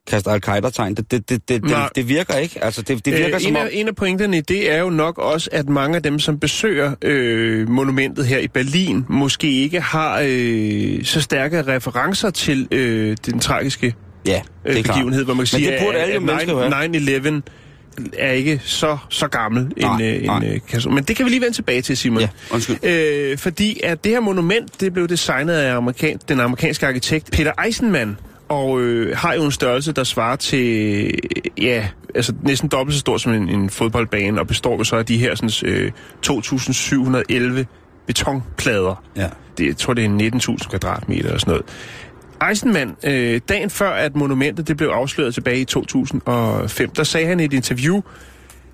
kaster al-Qaida-tegn. Det, det, det, det, det, det virker ikke. Altså, det, det virker øh, som en, om... af, en af pointerne i det er jo nok også, at mange af dem, som besøger øh, monumentet her i Berlin, måske ikke har øh, så stærke referencer til øh, den tragiske Ja, det er øh, klart. begivenhed, hvor man kan Men sige, det burde alle jo mennesker jo have. 9-11 er ikke så, så gammel Nej, en, øh, en nej. øh, kasse. Men det kan vi lige vende tilbage til, Simon. Ja, undskyld. Øh, fordi at det her monument, det blev designet af amerikan, den amerikanske arkitekt Peter Eisenman, og øh, har jo en størrelse, der svarer til, ja, altså næsten dobbelt så stor som en, en fodboldbane, og består jo så af de her sådan, øh, 2.711 betonplader. Ja. Det, jeg tror, det er 19.000 kvadratmeter eller sådan noget. Eisenman, øh, dagen før at monumentet det blev afsløret tilbage i 2005, der sagde han i et interview,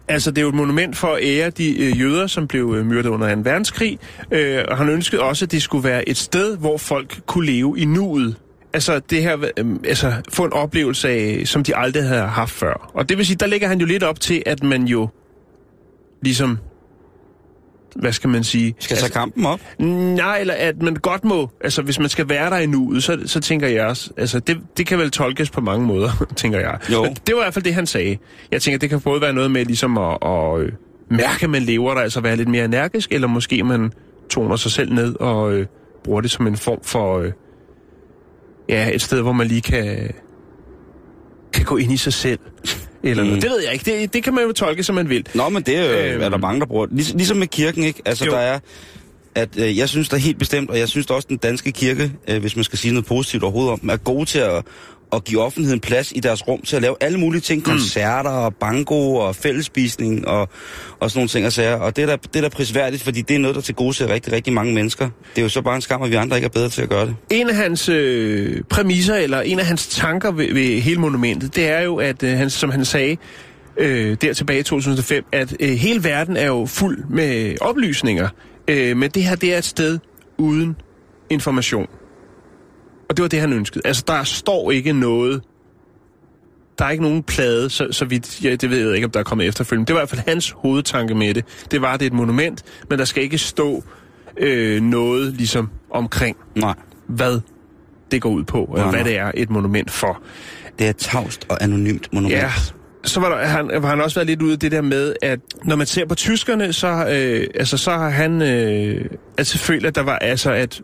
altså det er jo et monument for at ære de øh, jøder, som blev øh, myrdet under 2. verdenskrig, øh, og han ønskede også, at det skulle være et sted, hvor folk kunne leve i nuet. Altså det her, øh, altså få en oplevelse af, som de aldrig havde haft før. Og det vil sige, der ligger han jo lidt op til, at man jo ligesom, hvad skal man sige? Skal tage kampen op? Nej, eller at man godt må, altså hvis man skal være der i nuet, så, så tænker jeg også, altså det, det kan vel tolkes på mange måder, tænker jeg. Jo. Men det var i hvert fald det, han sagde. Jeg tænker, det kan både være noget med ligesom at, at øh, mærke, at man lever der, altså være lidt mere energisk, eller måske man toner sig selv ned og øh, bruger det som en form for, øh, ja, et sted, hvor man lige kan, kan gå ind i sig selv. Eller Mm. noget. Det ved jeg ikke. Det, det kan man jo tolke, som man vil. Nå, men det er, Øhm. er der mange, der bruger. Liges, ligesom med kirken, ikke? Altså, Jo. der er... At, øh, jeg synes da helt bestemt, og jeg synes da også, den danske kirke, øh, hvis man skal sige noget positivt overhovedet om er gode til at, at give offentligheden plads i deres rum til at lave alle mulige ting. Koncerter og banko og fællesspisning og, og sådan nogle ting og sager. Og det er, da, det er da prisværdigt, fordi det er noget, der til gode ser rigtig, rigtig mange mennesker. Det er jo så bare en skam, at vi andre ikke er bedre til at gøre det. En af hans øh, præmisser, eller en af hans tanker ved, ved hele monumentet, det er jo, at øh, han, som han sagde øh, der tilbage i 2005, at øh, hele verden er jo fuld med oplysninger, øh, men det her, det er et sted uden information. Og det var det, han ønskede. Altså, der står ikke noget der er ikke nogen plade, så, så vidt, ja, det ved jeg ikke, om der er kommet efterfølgende. Det var i hvert fald hans hovedtanke med det. Det var, det et monument, men der skal ikke stå øh, noget ligesom omkring Nej. hvad det går ud på, eller Nej, hvad nej. det er et monument for. Det er et tavst og anonymt monument. Ja, så var der, han, har han også været lidt ude af det der med, at når man ser på tyskerne, så, øh, altså, så har han øh, altså følt, at der var altså, at,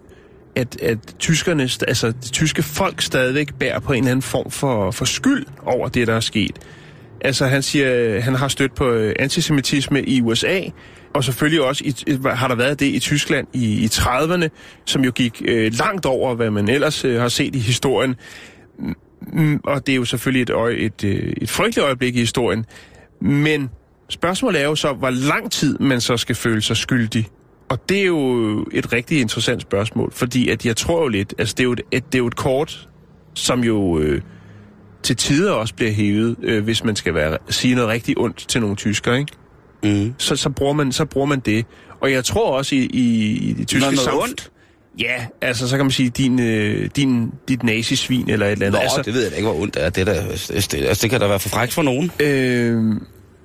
at, at tyskerne, altså det tyske folk stadigvæk bærer på en eller anden form for, for skyld over det, der er sket. Altså han siger, han har stødt på øh, antisemitisme i USA, og selvfølgelig også i, øh, har der været det i Tyskland i, i 30'erne, som jo gik øh, langt over, hvad man ellers øh, har set i historien. Mm, og det er jo selvfølgelig et, øje, et, øh, et frygteligt øjeblik i historien. Men spørgsmålet er jo så, hvor lang tid man så skal føle sig skyldig. Og det er jo et rigtig interessant spørgsmål, fordi at jeg tror jo lidt, altså det er jo et, et, det er jo et kort, som jo øh, til tider også bliver hævet, øh, hvis man skal være, sige noget rigtig ondt til nogle tyskere, ikke? Mm. Så, så, bruger man, så bruger man det. Og jeg tror også i, i, i det tyske noget samfund... ondt? Ja, altså så kan man sige, din, øh, din, dit nazisvin eller et eller Nå, andet. altså, det ved jeg da ikke, hvor ondt det er. Det, da, det, det, altså, det kan da være for frækt for nogen. Øh,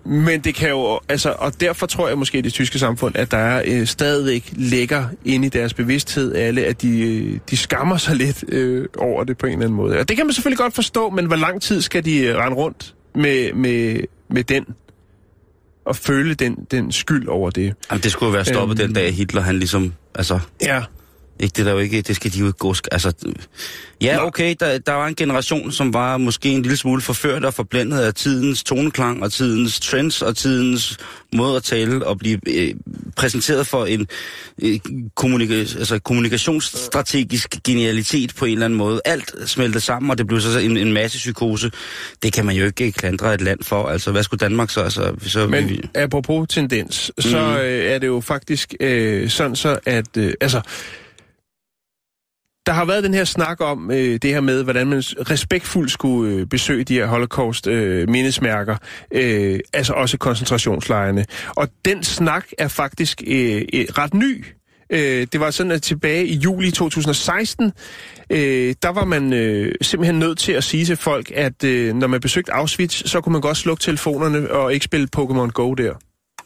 men det kan jo, altså, og derfor tror jeg måske i det tyske samfund, at der er øh, stadigvæk ligger inde i deres bevidsthed alle, at de, øh, de skammer sig lidt øh, over det på en eller anden måde. Og det kan man selvfølgelig godt forstå, men hvor lang tid skal de øh, rende rundt med, med, med den og føle den, den skyld over det? Jamen, det skulle jo være stoppet Øhm. den dag, Hitler han ligesom... Altså, Ja. Ikke, det er der jo ikke, det skal de jo ikke gå... Altså, ja, okay, der, der var en generation, som var måske en lille smule forført og forblændet af tidens toneklang og tidens trends og tidens måde at tale og blive øh, præsenteret for en øh, kommunika- altså, kommunikationsstrategisk genialitet på en eller anden måde. Alt smeltede sammen, og det blev så en, en masse psykose. Det kan man jo ikke klandre et land for. Altså, hvad skulle Danmark så? Altså, så Men apropos tendens, så Mhm. øh, er det jo faktisk øh, sådan så, at... Øh, altså, der har været den her snak om øh, det her med, hvordan man respektfuldt skulle øh, besøge de her holocaust-mindesmærker, øh, øh, altså også koncentrationslejrene. Og den snak er faktisk øh, øh, ret ny. Øh, det var sådan, at tilbage i juli 2016, øh, der var man øh, simpelthen nødt til at sige til folk, at øh, når man besøgte Auschwitz, så kunne man godt slukke telefonerne og ikke spille Pokémon Go der.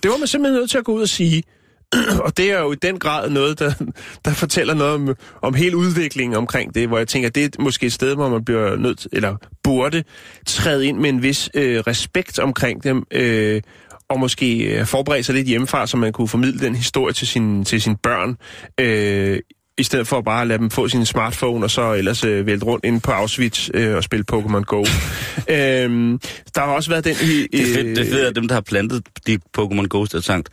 Det var man simpelthen nødt til at gå ud og sige. og det er jo i den grad noget, der, der fortæller noget om, om hele udviklingen omkring det, hvor jeg tænker, det er måske et sted, hvor man bliver nødt eller burde træde ind med en vis øh, respekt omkring dem, øh, og måske øh, forberede sig lidt hjemmefra, så man kunne formidle den historie til, sin, til sine børn, øh, i stedet for bare at lade dem få sin smartphone, og så ellers øh, vælte rundt ind på Auschwitz øh, og spille Pokémon Go. øhm, der har også været den i... Det er fedt, det er fedt øh, at dem, der har plantet de Pokémon Ghost, har sagt,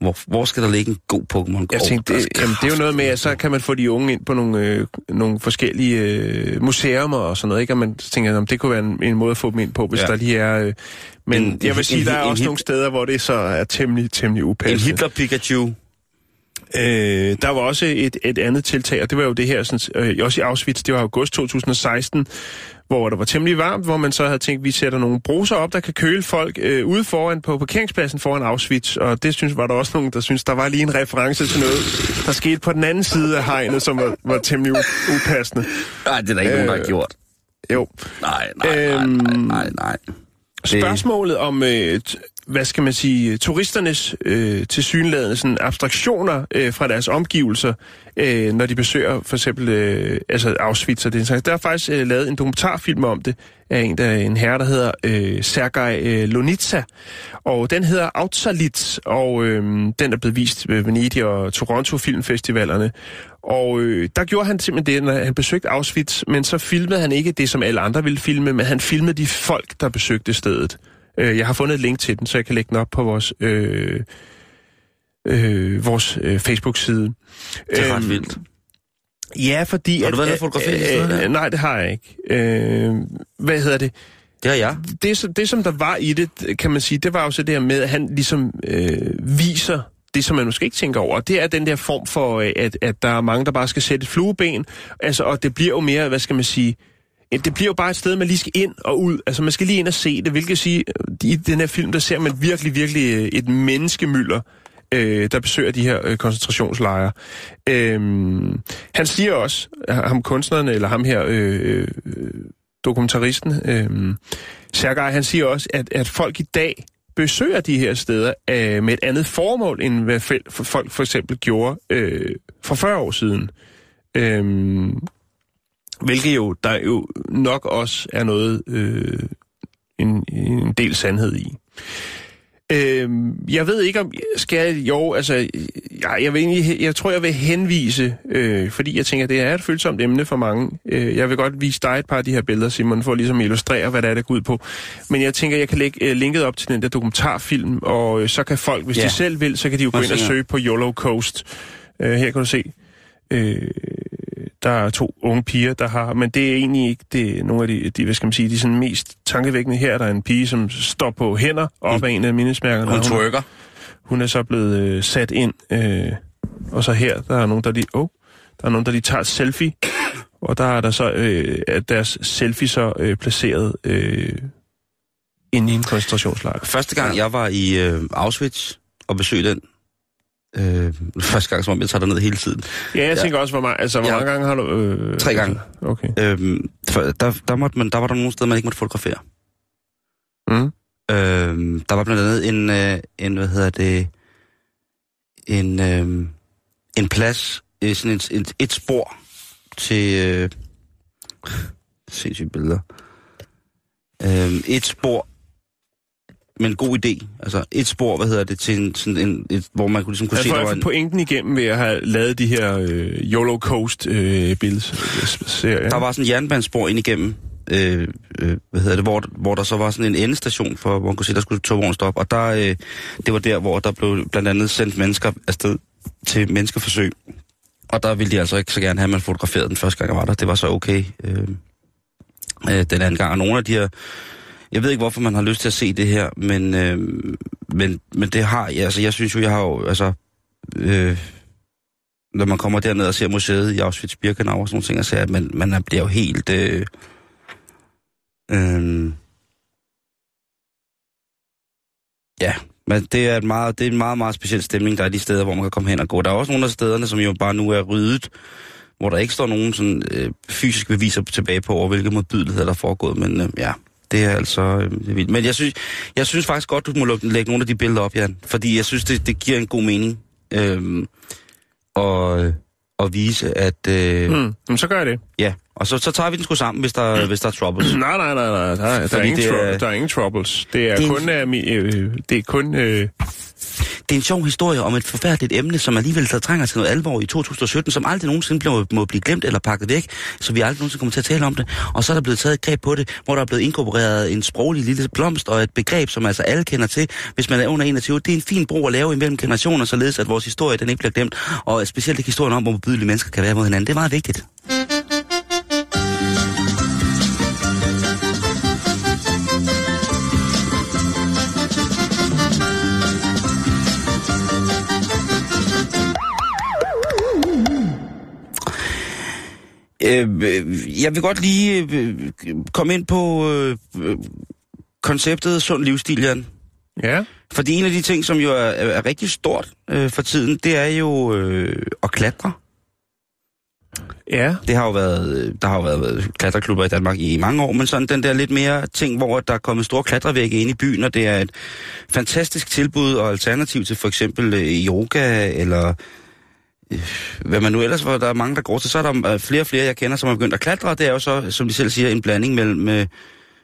hvor, hvor skal der ligge en god Pokémon Go? Jeg tænkte, Der det, jamen, det er jo noget med, at så kan man få de unge ind på nogle, øh, nogle forskellige øh, museumer og sådan noget, ikke? Og man tænker, at det kunne være en, en måde at få dem ind på, hvis Ja. der lige er... Øh, men En- en, jeg vil sige, en- der er en også hit- nogle steder, hvor det så er temmelig, temmelig En upassende. Hitler Pikachu. Øh, der var også et, et andet tiltag, og det var jo det her, sådan, øh, også i Auschwitz, det var august 2016, hvor der var temmelig varmt, hvor man så havde tænkt, vi sætter nogle bruser op, der kan køle folk øh, ude foran på parkeringspladsen foran Auschwitz, og det synes var der også nogen, der synes, der var lige en reference til noget, der skete på den anden side af hegnet, som var, var temmelig upassende. Nej, det er der ikke øh, nogen, der har Øh, gjort. Jo. Nej, nej, nej, øhm, nej, nej, nej. Spørgsmålet om, øh, hvad skal man sige, turisternes øh, tilsyneladende sådan abstraktioner øh, fra deres omgivelser, øh, når de besøger for eksempel øh, altså Auschwitz og det slags. Der er faktisk øh, lavet en dokumentarfilm om det af en, der, en herre, der hedder øh, Sergej øh, Lonitsa, og den hedder Auschwitz, og øh, den er blevet vist ved Venedig og Toronto Filmfestivalerne. Og øh, der gjorde han simpelthen det, når han besøgte Auschwitz, men så filmede han ikke det, som alle andre ville filme, men han filmede de folk, der besøgte stedet. Øh, jeg har fundet et link til den, så jeg kan lægge den op på vores, øh, øh, vores øh, Facebook-side. Det er ret Øhm, vildt. Ja, fordi... Har du at- været nede og fotografere de steder der? øh, Nej, det har jeg ikke. Øh, hvad hedder det? Det har jeg. det, som- det, som der var i det, kan man sige, det var jo så det her med, at han ligesom øh, viser det, som man måske ikke tænker over. Det er den der form for, øh, at, at der er mange, der bare skal sætte et flueben. Altså, og det bliver jo mere, hvad skal man sige, øh, det bliver jo bare et sted, man lige skal ind og ud. Altså, man skal lige ind og se det, hvilket sige, i den her film, der ser man virkelig, virkelig øh, et menneskemylder, øh, der besøger de her øh, koncentrationslejre. Øhm, han siger også, øh, ham kunstneren, eller ham her øh, øh dokumentaristen, øh, Sergej, han siger også, at, at folk i dag besøger de her steder øh, med et andet formål, end hvad folk for eksempel gjorde øh, for 40 år siden. Øh, hvilket jo, der jo nok også er noget, øh, en, en del sandhed i. Øhm, jeg ved ikke om, skal jeg, jo, altså, jeg, jeg, vil egentlig, jeg tror, jeg vil henvise, øh, fordi jeg tænker, det er et følsomt emne for mange. Øh, jeg vil godt vise dig et par af de her billeder, Simon, for ligesom at illustrere, hvad det er, der går ud på. Men jeg tænker, jeg kan lægge øh, linket op til den der dokumentarfilm, og øh, så kan folk, hvis Ja. de selv vil, så kan de jo gå ind og søge på YOLO Coast. Øh, her kan du se. Øh, der er to unge piger, der har, men det er egentlig ikke det, er nogle af de, de, hvad skal man sige, de sådan mest tankevækkende her. Der er en pige, som står på hænder op Mm. af en af mindesmærkerne. Hun twerker. hun er så blevet øh, sat ind, øh, og så her, der er nogen, der lige, oh, der er nogen, der lige tager et selfie, og der er der så, øh, er deres selfie så øh, placeret øh, inde i en koncentrationslejr. Første gang, jeg var i øh, Auschwitz og besøgte den, øh, første gang, som om jeg tager derned hele tiden, Ja, jeg Ja. tænker også, hvor, mange, altså, hvor Ja. mange gange har du... Øh, Tre gange. Okay. øh, for, der, der, måtte man, der var der nogle steder, man ikke måtte fotografere. Mm. Øh, der var blandt andet en, øh, en hvad hedder det, en, øh, en plads, øh, sådan et, et, et spor til, øh, sindssyge billeder, øh, et spor med en god idé. Altså et spor, hvad hedder det, til en, sådan en, et, hvor man kunne, ligesom kunne Jeg se, får jeg var få en, pointen igennem ved at have lavet de her øh, YOLO Coast øh, billeder. der var sådan en jernbanespor ind igennem, øh, øh, hvad hedder det, hvor, hvor der så var sådan en endestation, for, hvor man kunne se, der skulle togvogn stoppe. Og der, øh, det var der, hvor der blev blandt andet sendt mennesker afsted til menneskeforsøg. Og der ville de altså ikke så gerne have, at man fotograferede den første gang, jeg var der. Det var så okay øh, øh, den anden gang. Og nogle af de her... Jeg ved ikke, hvorfor man har lyst til at se det her, men, øh, men, men det har... jeg. altså, jeg synes jo, jeg har jo... Altså, øh, når man kommer derned og ser museet i Auschwitz-Birkenau og sådan nogle ting, så er, man, man bliver jo helt... Øh, øh, ja, men det er, et meget, det er en meget, meget speciel stemning, der er de steder, hvor man kan komme hen og gå. Der er også nogle af stederne, som jo bare nu er ryddet, hvor der ikke står nogen sådan, øh, fysisk beviser tilbage på, over hvilke modbydeligheder der er foregået. Men øh, ja, det er altså øh, det er vildt. Men jeg synes, jeg synes faktisk godt, du må lukke- lægge nogle af de billeder op, Jan. Fordi jeg synes, det, det giver en god mening. Øh, og, og vise, at... Øh, mm. Så gør jeg det. Ja, og så, så tager vi den sgu sammen, hvis der, hvis der er troubles. Nej, nej, nej, nej. Der, er- der, er, ingen det er- der er ingen troubles. Det er Det kun... Øh, mi- øh, det er kun øh, det er en sjov historie om et forfærdeligt emne, som alligevel der trænger til noget alvor i 2017, som aldrig nogensinde blev, må blive glemt eller pakket væk, så vi aldrig nogensinde kommer til at tale om det. Og så er der blevet taget et greb på det, hvor der er blevet inkorporeret en sproglig lille blomst og et begreb, som altså alle kender til, hvis man er under 21. Det er en fin bro at lave imellem generationer, således at vores historie den ikke bliver glemt. Og specielt ikke historien om, hvor modbydelige mennesker kan være mod hinanden. Det er meget vigtigt. Øh, øh, jeg vil godt lige øh, komme ind på øh, konceptet sund livsstil, Jan. ja. Fordi en af de ting, som jo er, er, rigtig stort øh, for tiden, det er jo øh, at klatre. Ja. Det har jo været, der har jo været klatreklubber i Danmark i mange år, men sådan den der lidt mere ting, hvor der er kommet store klatrevægge ind i byen, og det er et fantastisk tilbud og alternativ til for eksempel yoga, eller Øh, hvad man nu ellers, hvor der er mange, der går til. Så er der øh, flere og flere, jeg kender, som har begyndt at klatre, og det er jo så, som de selv siger, en blanding mellem, øh,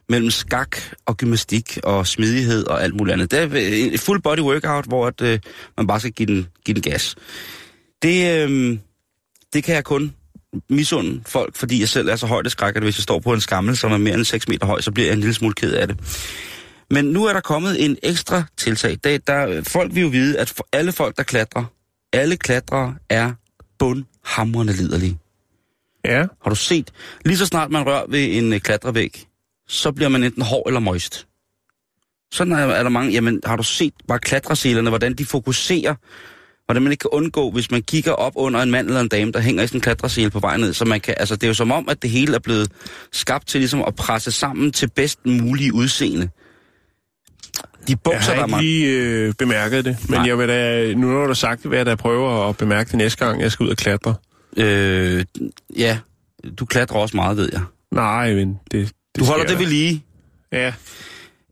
mellem skak og gymnastik og smidighed og alt muligt andet. Det er øh, full body workout, hvor at, øh, man bare skal give den, give den gas. Det, øh, det kan jeg kun misunde folk, fordi jeg selv er så højdeskræk, at hvis jeg står på en skammel, som er mere end 6 meter høj, så bliver jeg en lille smule ked af det. Men nu er der kommet en ekstra tiltag. Der, der, folk vil jo vide, at for alle folk, der klatrer, alle klatrere er bundhamrende liderlige. Ja. Har du set? Lige så snart man rører ved en øh, klatrevæg, så bliver man enten hård eller moist. Sådan er, er der mange. Jamen, har du set bare klatreselerne, hvordan de fokuserer, hvordan man ikke kan undgå, hvis man kigger op under en mand eller en dame, der hænger i sådan en klatresele på vej ned. Så man kan, altså, det er jo som om, at det hele er blevet skabt til ligesom at presse sammen til bedst mulige udseende. De Jeg bukser, der har ikke lige øh, bemærket det, men Nej. jeg vil da, nu når du har sagt det, vil jeg da prøve at bemærke det næste gang, jeg skal ud og klatre. Øh, ja, du klatrer også meget, ved jeg. Nej, men det, det Du holder det ved lige. Ja.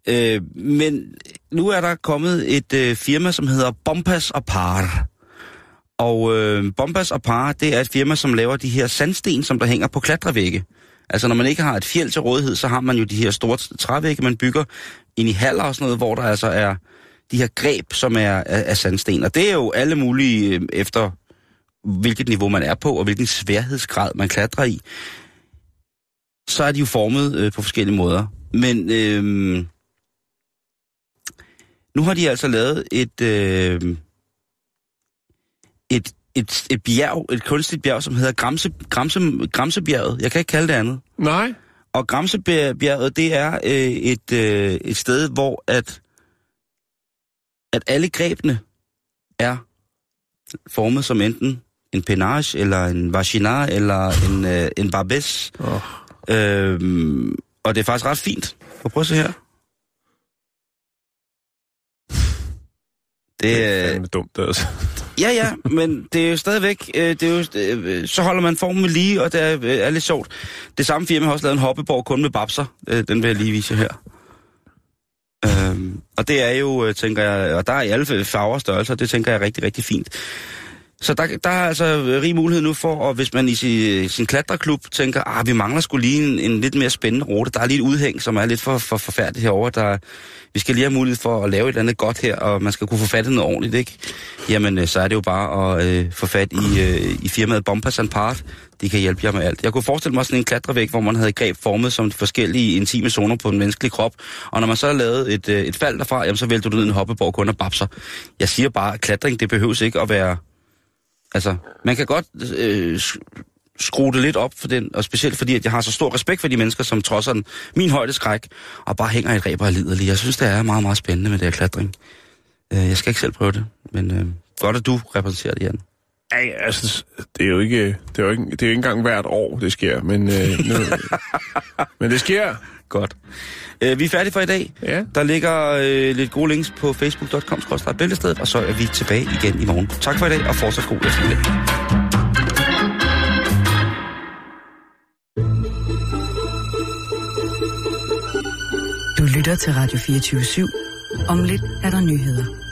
Øh, men nu er der kommet et øh, firma, som hedder Bompas Apar. Og øh, Bompas Apar, det er et firma, som laver de her sandsten, som der hænger på klatrevægge. Altså når man ikke har et fjeld til rådighed, så har man jo de her store trævægge, man bygger ind i haller og sådan noget, hvor der altså er de her greb, som er af, sandsten. Og det er jo alle mulige øh, efter, hvilket niveau man er på, og hvilken sværhedsgrad man klatrer i. Så er de jo formet øh, på forskellige måder. Men øh, nu har de altså lavet et, øh, et, et, et bjerg, et kunstigt bjerg, som hedder Gramse, Gramse, Gramsebjerget. Jeg kan ikke kalde det andet. Nej. Og Gramsebjerget, det er øh, et, øh, et sted, hvor at, at alle grebene er formet som enten en penage, eller en vagina, eller en, øh, en barbes. Oh. Øhm, og det er faktisk ret fint. Prøv at se her. Det, Det er dumt, altså ja, ja, men det er jo stadigvæk, øh, det er jo, øh, så holder man formen med lige, og det er, øh, er lidt sjovt. Det samme firma har også lavet en hoppeborg kun med babser. Øh, den vil jeg lige vise jer her. Øhm, og det er jo, øh, tænker jeg, og der er i alle farver og størrelser, det tænker jeg er rigtig, rigtig fint. Så der, der er altså rig mulighed nu for, og hvis man i sin, øh, sin klatreklub tænker, ah, vi mangler skulle lige en, en lidt mere spændende rute, der er lige et udhæng, som er lidt for, for forfærdeligt herovre, der, vi skal lige have mulighed for at lave et eller andet godt her, og man skal kunne få fat i noget ordentligt, ikke? Jamen, øh, så er det jo bare at øh, få fat i, øh, i firmaet Bompas and Part. De kan hjælpe jer med alt. Jeg kunne forestille mig sådan en klatrevæg, hvor man havde greb formet som de forskellige intime zoner på den menneskelige krop, og når man så har lavet et, øh, et fald derfra, jamen, så vælter du ned en hoppeborg kun og babser. Jeg siger bare, at klatring, det behøves ikke at være Altså, man kan godt øh, skrue det lidt op for den, og specielt fordi, at jeg har så stor respekt for de mennesker, som trodser den, min højdeskræk, og bare hænger i et ræb og lider lige. Jeg synes, det er meget, meget spændende med det her klatring. Øh, jeg skal ikke selv prøve det, men øh, godt, at du repræsenterer det, Jan. Ja, altså, det er jo ikke, det er jo ikke, det er jo ikke engang hvert år, det sker, men, øh, nu, men det sker. Godt. Øh, vi er færdige for i dag. Ja. Der ligger øh, lidt gode links på facebook.com bæltestedet, og så er vi tilbage igen i morgen. Tak for i dag, og fortsat god eftermiddag. Du lytter til Radio 24 /7. Om lidt er der nyheder.